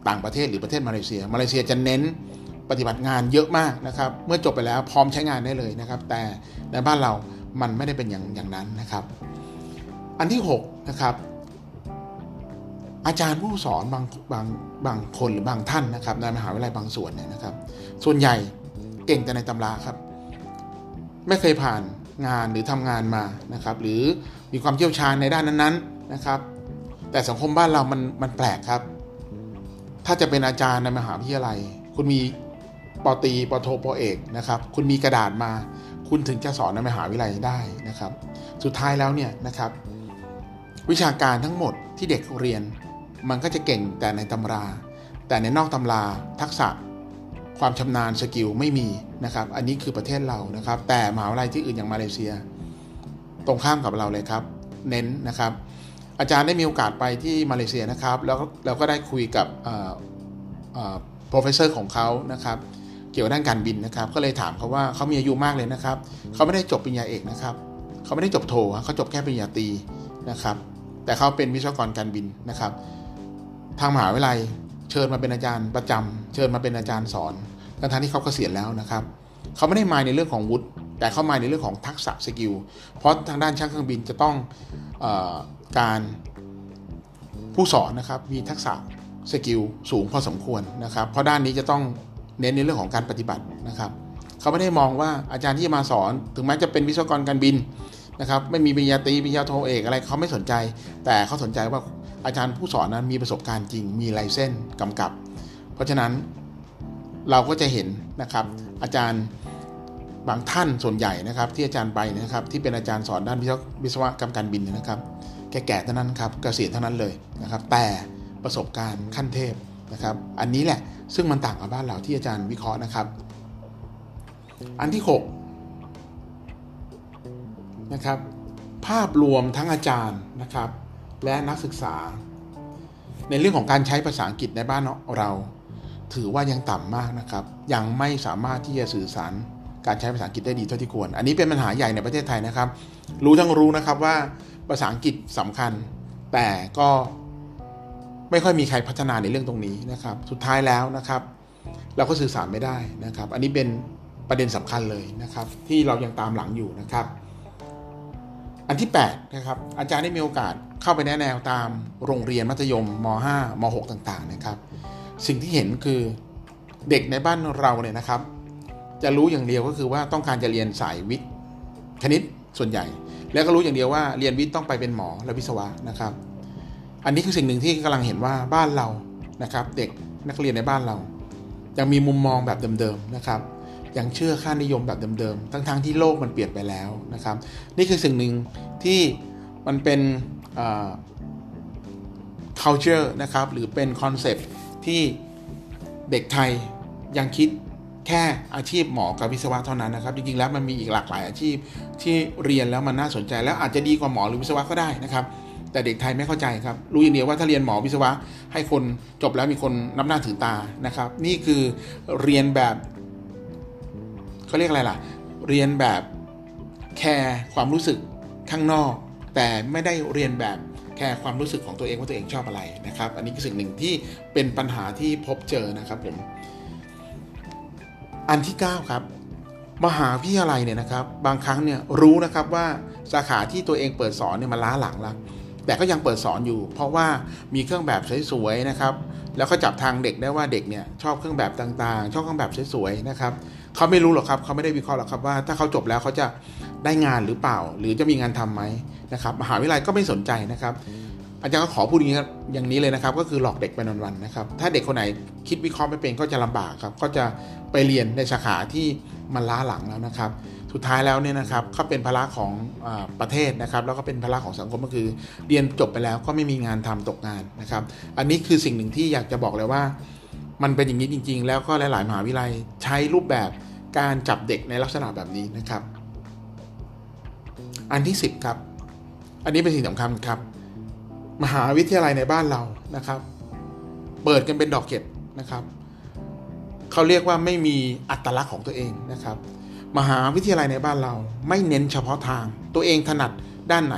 ต่างประเทศหรือประเทศมาเลเซีย มาเลเซียจะเน้นปฏิบัติงานเยอะมากนะครับ เมื่อจบไปแล้วพร้อมใช้งานได้เลยนะครับ แต่ในบ้านเรามันไม่ได้เป็นอย่างอย่างนั้นนะครับ อันที่6นะครับอาจารย์ผู้สอนบางบางบางคนหรือบางท่านนะครับในมหาวิทยาลัยบางส่วนเนี่ยนะครับ ส่วนใหญ่เก่งแต่ในตำราครับ ไม่เคยผ่านงานหรือทำงานมานะครับ หรือ มีความเชี่ยวชาญในด้านนั้นๆนะครับ แต่สังคมบ้านเรามันมันแปลกครับ ถ้าจะเป็นอาจารย์ในมหาวิทยาลัย คุณมีปตีปโทปเอกนะครับ คุณมีกระดาษมา คุณถึงจะสอนในมหาวิทยาลัยได้นะครับ สุดท้ายแล้วเนี่ยนะครับ วิชาการทั้งหมดที่เด็กเรียน มันก็จะเก่งแต่ในตำราแแต่ในนอกตำราทักษะความชำนาญสกิลไม่มีนะครับ อันนี้คือประเทศเรานะครับ แต่มหาวิทยาลัยที่อื่นอย่างมาเลเซีย ตรงข้ามกับเราเลยครับ เน้นนะครับ อาจารย์ได้มีโอกาสไปที่มาเลเซียนะครับ แล้วเราก็ได้คุยกับ professor ของเขานะครับ เกี่ยวกับด้านการบินนะครับ ก็เลยถามเขาว่าเขามีอายุมากเลยนะครับเขาไม่ได้จบปริญญาเอกนะครับเขาไม่ได้จบโทเขาจบแค่ปริญญาตรีนะครับ แต่เขาเป็นวิศวกรการบินนะครับ ทางมหาวิทยาลัยเชิญมาเป็นอาจารย์ประจำเชิญมาเป็นอาจารย์สอนทั้งที่เขาเกษียณแล้วนะครับ เขาไม่ได้มาในเรื่องของวุฒิแต่เขามาในเรื่องของทักษะ skill เพราะทางด้านช่างเครื่องบินจะต้องการผู้สอนนะครับมีทักษะ skill สูงพอสมควรนะครับ เพราะด้านนี้จะต้องเน้นในเรื่องของการปฏิบัตินะครับ เขาไม่ได้มองว่าอาจารย์ที่มาสอน ถึงแม้จะเป็นวิศวกรการบินนะครับ ไม่มีปริญญาตรีปริญญาโทเอกอะไรเขาไม่สนใจ แต่เขาสนใจว่าอาจารย์ผู้สอนนั้นมีประสบการณ์จริงมีลายเส้นกำกับ เพราะฉะนั้นเราก็จะเห็นนะครับอาจารย์ บางท่านส่วนใหญ่นะครับ ที่อาจารย์ไปนะครับ ที่เป็นอาจารย์สอนด้านวิศวกรรมการบินนะครับ แก่ๆเท่านั้นครับเกษียณเท่านั้นเลยนะครับ แต่ประสบการณ์ขั้นเทพนะครับ อันนี้แหละซึ่งมันต่างกับบ้านเราที่อาจารย์วิเคราะห์นะครับ อันที่6นะครับภาพรวมทั้งอาจารย์นะครับ และนักศึกษา ในเรื่องของการใช้ภาษาอังกฤษในบ้านเรา ถือว่ายังต่ำมากนะครับ ยังไม่สามารถที่จะสื่อสาร การใช้ภาษาอังกฤษได้ดีเท่าที่ควร อันนี้เป็นปัญหาใหญ่ในประเทศไทยนะครับ รู้ทั้งรู้นะครับว่าภาษาอังกฤษสำคัญ แต่ก็ไม่ค่อยมีใครพัฒนาในเรื่องตรงนี้นะครับ สุดท้ายแล้วนะครับ เราก็สื่อสารไม่ได้นะครับ อันนี้เป็นประเด็นสำคัญเลยนะครับ ที่เรายังตามหลังอยู่นะครับ อันที่8นะครับอาจารย์ได้มีโอกาสเข้าไปแนะแนวตามโรงเรียนมัธยมม .5 ม .6 ต่างๆนะครับ สิ่งที่เห็นคือเด็กในบ้านเราเนี่ยนะครับ จะรู้อย่างเดียวก็คือว่าต้องการจะเรียนสายวิทย์คณิตส่วนใหญ่ แล้วก็รู้อย่างเดียวว่าเรียนวิทย์ต้องไปเป็นหมอและวิศวะนะครับ อันนี้คือสิ่งหนึ่งที่กำลังเห็นว่าบ้านเรานะครับ เด็กนักเรียนในบ้านเรา ยังมีมุมมองแบบเดิมๆนะครับยังเชื่อค่านิยมแบบเดิมๆ ทั้งๆทที่โลกมันเปลี่ยนไปแล้วนะครับ นี่คือสิ่งหนึ่งที่มันเป็น culture นะครับ หรือเป็นคอนเซปที่เด็กไทยยังคิด แค่อาชีพหมอกับวิศวะเท่านั้นนะครับ จริงๆแล้วมันมีอีกหลากหลายอาชีพที่เรียนแล้วมันน่าสนใจ แล้วอาจจะดีกว่าหมอหรือวิศวะก็ได้นะครับ แต่เด็กไทยไม่เข้าใจครับ รู้อย่างเดียวว่าถ้าเรียนหมอวิศวะ ให้คนจบแล้วมีคนนับหน้าถือตานะครับ นี่คือเรียนแบบเขาเรียกอะไรล่ะ เรียนแบบแคร์ความรู้สึกข้างนอก แต่ไม่ได้เรียนแบบแค่ความรู้สึกของตัวเองว่าตัวเองชอบอะไรนะครับ อันนี้คือสิ่งหนึ่งที่เป็นปัญหาที่พบเจอนะครับผม อันที่ 9 ครับ มหาวิทยาลัยเนี่ยนะครับ บางครั้งเนี่ยรู้นะครับว่าสาขาที่ตัวเองเปิดสอนเนี่ยมันล้าหลังแล้วแต่ก็ยังเปิดสอนอยู่ เพราะว่ามีเครื่องแบบสวยๆนะครับ แล้วก็จับทางเด็กได้ว่าเด็กเนี่ยชอบเครื่องแบบต่างๆ ชอบเครื่องแบบสวยๆนะครับเขาไม่รู้หรอกครับเขาไม่ได้วิเคราะห์หรอกครับว่า ถ้าเขาจบแล้วเขาจะได้งานหรือเปล่า หรือจะมีงานทํำไหมนะครับ มหาวิทยาลัยก็ไม่สนใจนะครับอาจารย์ก็ขอพูดอย่างนี้อย่างนี้เลยนะครับ ก็คือหลอกเด็กไปวันๆนะครับ ถ้าเด็กคนไหนคิดวิเคราะห์ไม่เป็นก็จะลำบากครับ ก็จะ ไปเรียนในสาขาที่มันล้าหลังแล้วนะครับ สุดท้ายแล้วเนี่ยนะครับเขาเป็นภาระของอประเทศนะครับ แล้วก็เป็นภาระของสังคมก็คือ เรียนจบไปแล้วก็ไม่มีงานทำตกงานนะครับ อันนี้คือสิ่งหนึ่งที่อยากจะบอกเลยว่า มันเป็นอย่างนี้จริง ๆ แล้วก็หลาย ๆมหาวิทยาลัยใช้รูปแบบการจับเด็กในลักษณะแบบนี้นะครับ อันที่ 10 ครับ อันนี้เป็นสิ่งสำคัญครับ มหาวิทยาลัยในบ้านเรานะครับ เปิดกันเป็นดอกเก็ดนะครับ เขาเรียกว่าไม่มีอัตลักษณ์ของตัวเองนะครับ มหาวิทยาลัยในบ้านเราไม่เน้นเฉพาะทาง ตัวเองถนัดด้านไหน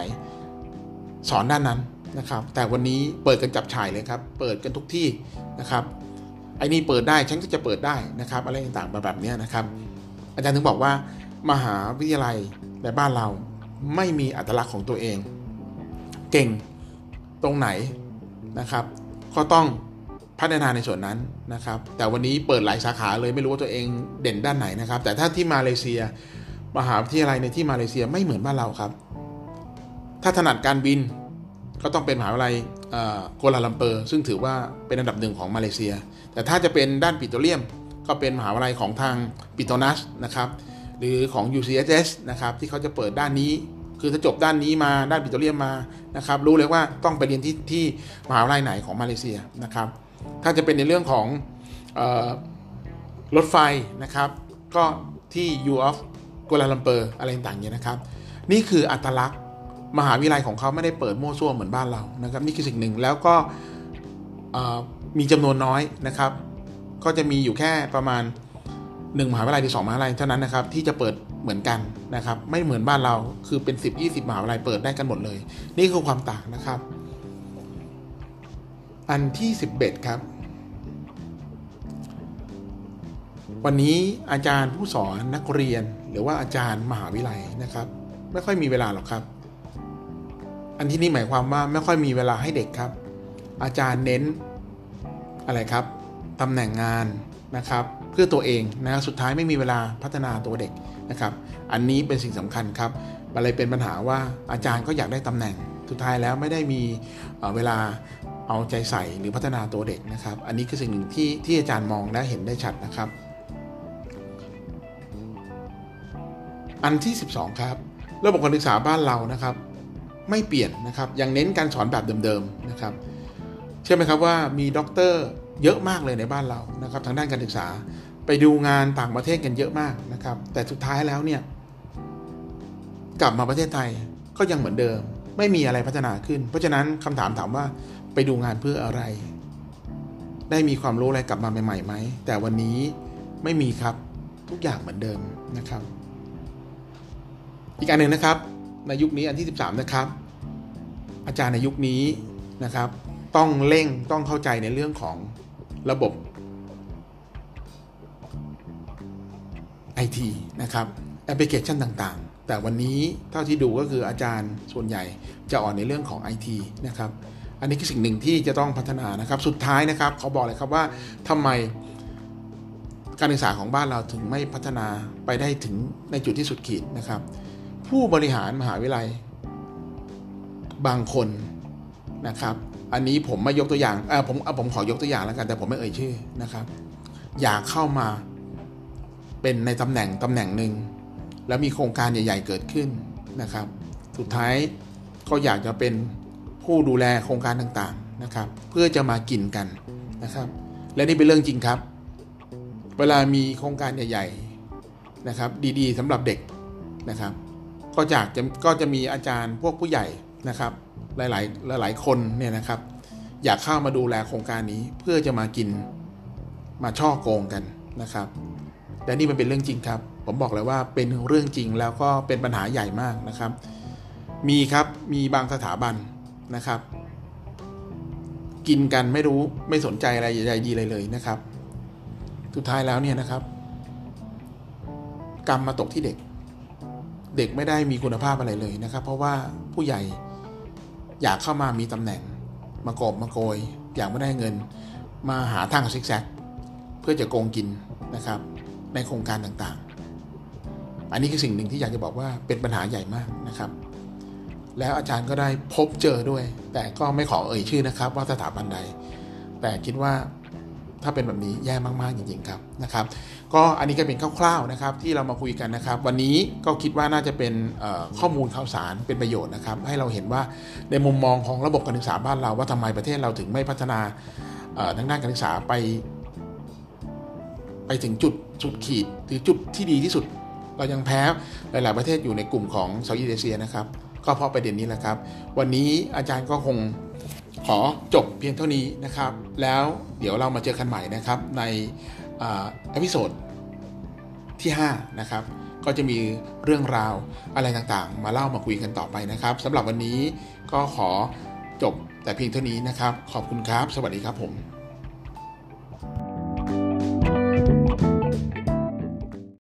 สอนด้านนั้นนะครับ แต่วันนี้เปิดกันจับฉ่ายเลยครับ เปิดกันทุกที่นะครับไอ้นี่เปิดได้ฉันก็จะเปิดได้นะครับ อะไรต่างๆแบบนี้นะครับ อาจารย์ถึงบอกว่ามหาวิทยาลัยในบ้านเราไม่มีอัตลักษณ์ของตัวเอง เก่งตรงไหนนะครับ ก็ต้อง พัฒนาในส่วนนั้นนะครับ แต่วันนี้เปิดหลายสาขาเลยไม่รู้ว่าตัวเองเด่นด้านไหนนะครับ แต่ถ้าที่มาเลเซีย มหาวิทยาลัยในที่มาเลเซียไม่เหมือนบ้านเราครับ ถ้าถนัดการบินก็ต้องเป็นมหาวิทยาลัยโกลาลัมเปอร์ ซึ่งถือว่าเป็นอันดับหนึ่งของมาเลเซีย แต่ถ้าจะเป็นด้านปิโตรเลียม ก็เป็นมหาวิทยาลัยของทางปิโตนัสนะครับ หรือของ UCSS นะครับที่เขาจะเปิดด้านนี้ คือถ้าจบด้านนี้มาด้านปิโตรเลียมมานะครับรู้เลยว่าต้องไปเรียนที่ที่มหาวิทยาลัยไหนของมาเลเซียนะครับ ถ้าจะเป็นในเรื่องของออรถไฟนะครับ ก็ที่ U of กัวลาลัมเปอร์อะไรต่างๆเนี่ยนะครับ นี่คืออัตลักษณ์มหาวิทยาลัยของเขาไม่ได้เปิดมั่วซั่วเหมือนบ้านเรานะครับ นี่คือสิ่งหนึ่งแล้วก็มีจำนวนน้อยนะครับ ก็จะมีอยู่แค่ประมาณ 1 มหาวิทยาลัยหรือ2มหาวิทยาลัยเท่านั้นนะครับ ที่จะเปิดเหมือนกันนะครับ ไม่เหมือนบ้านเราคือเป็น 10 20 มหาวิทยาลัยเปิดได้กันหมดเลย นี่คือความต่างนะครับ อันที่ 11 ครับ วันนี้อาจารย์ผู้สอนนักเรียนหรือว่าอาจารย์มหาวิทยาลัยนะครับ ไม่ค่อยมีเวลาหรอกครับ อันที่นี้หมายความว่าไม่ค่อยมีเวลาให้เด็กครับ อาจารย์เน้นอะไรครับตำแหน่งงานนะครับ เพื่อตัวเองนะสุดท้ายไม่มีเวลาพัฒนาตัวเด็กนะครับ อันนี้เป็นสิ่งสำคัญครับมันเลยเป็นปัญหาว่าอาจารย์ก็อยากได้ตำแหน่งสุดท้ายแล้วไม่ได้มีเวลา เอาใจใส่หรือพัฒนาตัวเด็กนะครับ อันนี้คือสิ่งหนึ่งที่ที่อาจารย์มองและเห็นได้ชัดนะครับ อันที่ 12 ครับระบบการศึกษาบ้านเรานะครับ ไม่เปลี่ยนนะครับยังเน้นการสอนแบบเดิมๆนะครับ เชื่อไหมครับว่ามีด็อกเตอร์เยอะมากเลยในบ้านเรานะครับ ทางด้านการศึกษาไปดูงานต่างประเทศกันเยอะมากนะครับ แต่สุดท้ายแล้วเนี่ยกลับมาประเทศไทยก็ยังเหมือนเดิม ไม่มีอะไรพัฒนาขึ้น เพราะฉะนั้นคำถามถามว่า ไปดูงานเพื่ออะไร ได้มีความรู้อะไรกลับมาใหม่ๆไหม แต่วันนี้ไม่มีครับทุกอย่างเหมือนเดิมนะครับ อีกอันหนึ่งนะครับ ในยุคนี้อันที่ 13 นะครับ อาจารย์ในยุคนี้นะครับ ต้องเร่งต้องเข้าใจในเรื่องของระบบ IT นะครับแอปพลิเคชันต่างๆ แต่วันนี้เท่าที่ดูก็คืออาจารย์ส่วนใหญ่จะอ่อนในเรื่องของ IT นะครับ อันนี้คือสิ่งหนึ่งที่จะต้องพัฒนานะครับ สุดท้ายนะครับเขาบอกเลยครับว่าทำไมการศึกษาของบ้านเราถึงไม่พัฒนาไปได้ถึงในจุดที่สุดขีดนะครับ ผู้บริหารมหาวิทยาลัย บางคนนะครับ อันนี้ผมไม่ยกตัวอย่างเออผมผมขอยกตัวอย่างแล้วกัน แต่ผมไม่เอ่ยชื่อนะครับ อยากเข้ามาเป็นในตำแหน่งตำแหน่งหนึ่งแล้วมีโครงการใหญ่ ๆ เกิดขึ้นนะครับ สุดท้ายก็อยากจะเป็น ผู้ดูแลโครงการต่างๆนะครับ เพื่อจะมากินกันนะครับ และนี่เป็นเรื่องจริงครับ เวลามีโครงการใหญ่ ๆนะครับ ดีๆสำหรับเด็กนะครับ ก็จากจะก็จะมีอาจารย์พวกผู้ใหญ่นะครับ หลายๆหลายๆคนเนี่ยนะครับ อยากเข้ามาดูแลโครงการนี้เพื่อจะมากินมาช่อโกงกันนะครับและนี่มันเป็นเรื่องจริงครับ ผมบอกเลยว่าเป็นเรื่องจริงแล้วก็เป็นปัญหาใหญ่มากนะครับ มีครับ มีบางสถาบัน นะครับ กินกันไม่รู้ไม่สนใจอะไรใหญ่ดีเลยเลยนะครับ สุดท้ายแล้วเนี่ยนะครับ กรรมมาตกที่เด็ก เด็กไม่ได้มีคุณภาพอะไรเลยนะครับ เพราะว่าผู้ใหญ่อยากเข้ามามีตำแหน่ง มากอบมาโกย อยากไม่ได้เงิน มาหาทางซิกแซกเพื่อจะโกงกินนะครับ ในโครงการต่างๆ อันนี้คือสิ่งหนึ่งที่อยากจะบอกว่าเป็นปัญหาใหญ่มากนะครับ แล้วอาจารย์ก็ได้พบเจอด้วย แต่ก็ไม่ขอเอ่ยชื่อนะครับ ว่าสถาบันใด แต่คิดว่าถ้าเป็นแบบนี้แย่มากๆจริงๆครับนะครับ ก็อันนี้ก็เป็นคร่าวๆนะครับ ที่เรามาคุยกันนะครับ วันนี้ก็คิดว่าน่าจะเป็นข้อมูลข่าวสารเป็นประโยชน์นะครับ ให้เราเห็นว่าในมุมมองของระบบการศึกษาบ้านเราว่าทำไมประเทศเราถึงไม่พัฒนาทางด้านการศึกษาไป ไปถึงจุดจุดขีดหรือจุดที่ดีที่สุด เรายังแพ้หลาย ๆประเทศอยู่ในกลุ่มของ Southeast Asia นะครับ ก็เพราะประเด็นนี้แหละครับ วันนี้อาจารย์ก็คงขอจบเพียงเท่านี้นะครับ แล้วเดี๋ยวเรามาเจอกันใหม่นะครับใน episode ที่5นะครับก็จะมีเรื่องราวอะไรต่างๆ มาเล่ามาคุยกันต่อไปนะครับสำหรับวันนี้ก็ขอจบแต่เพียงเท่านี้นะครับ ขอบคุณครับ สวัสดีครับผม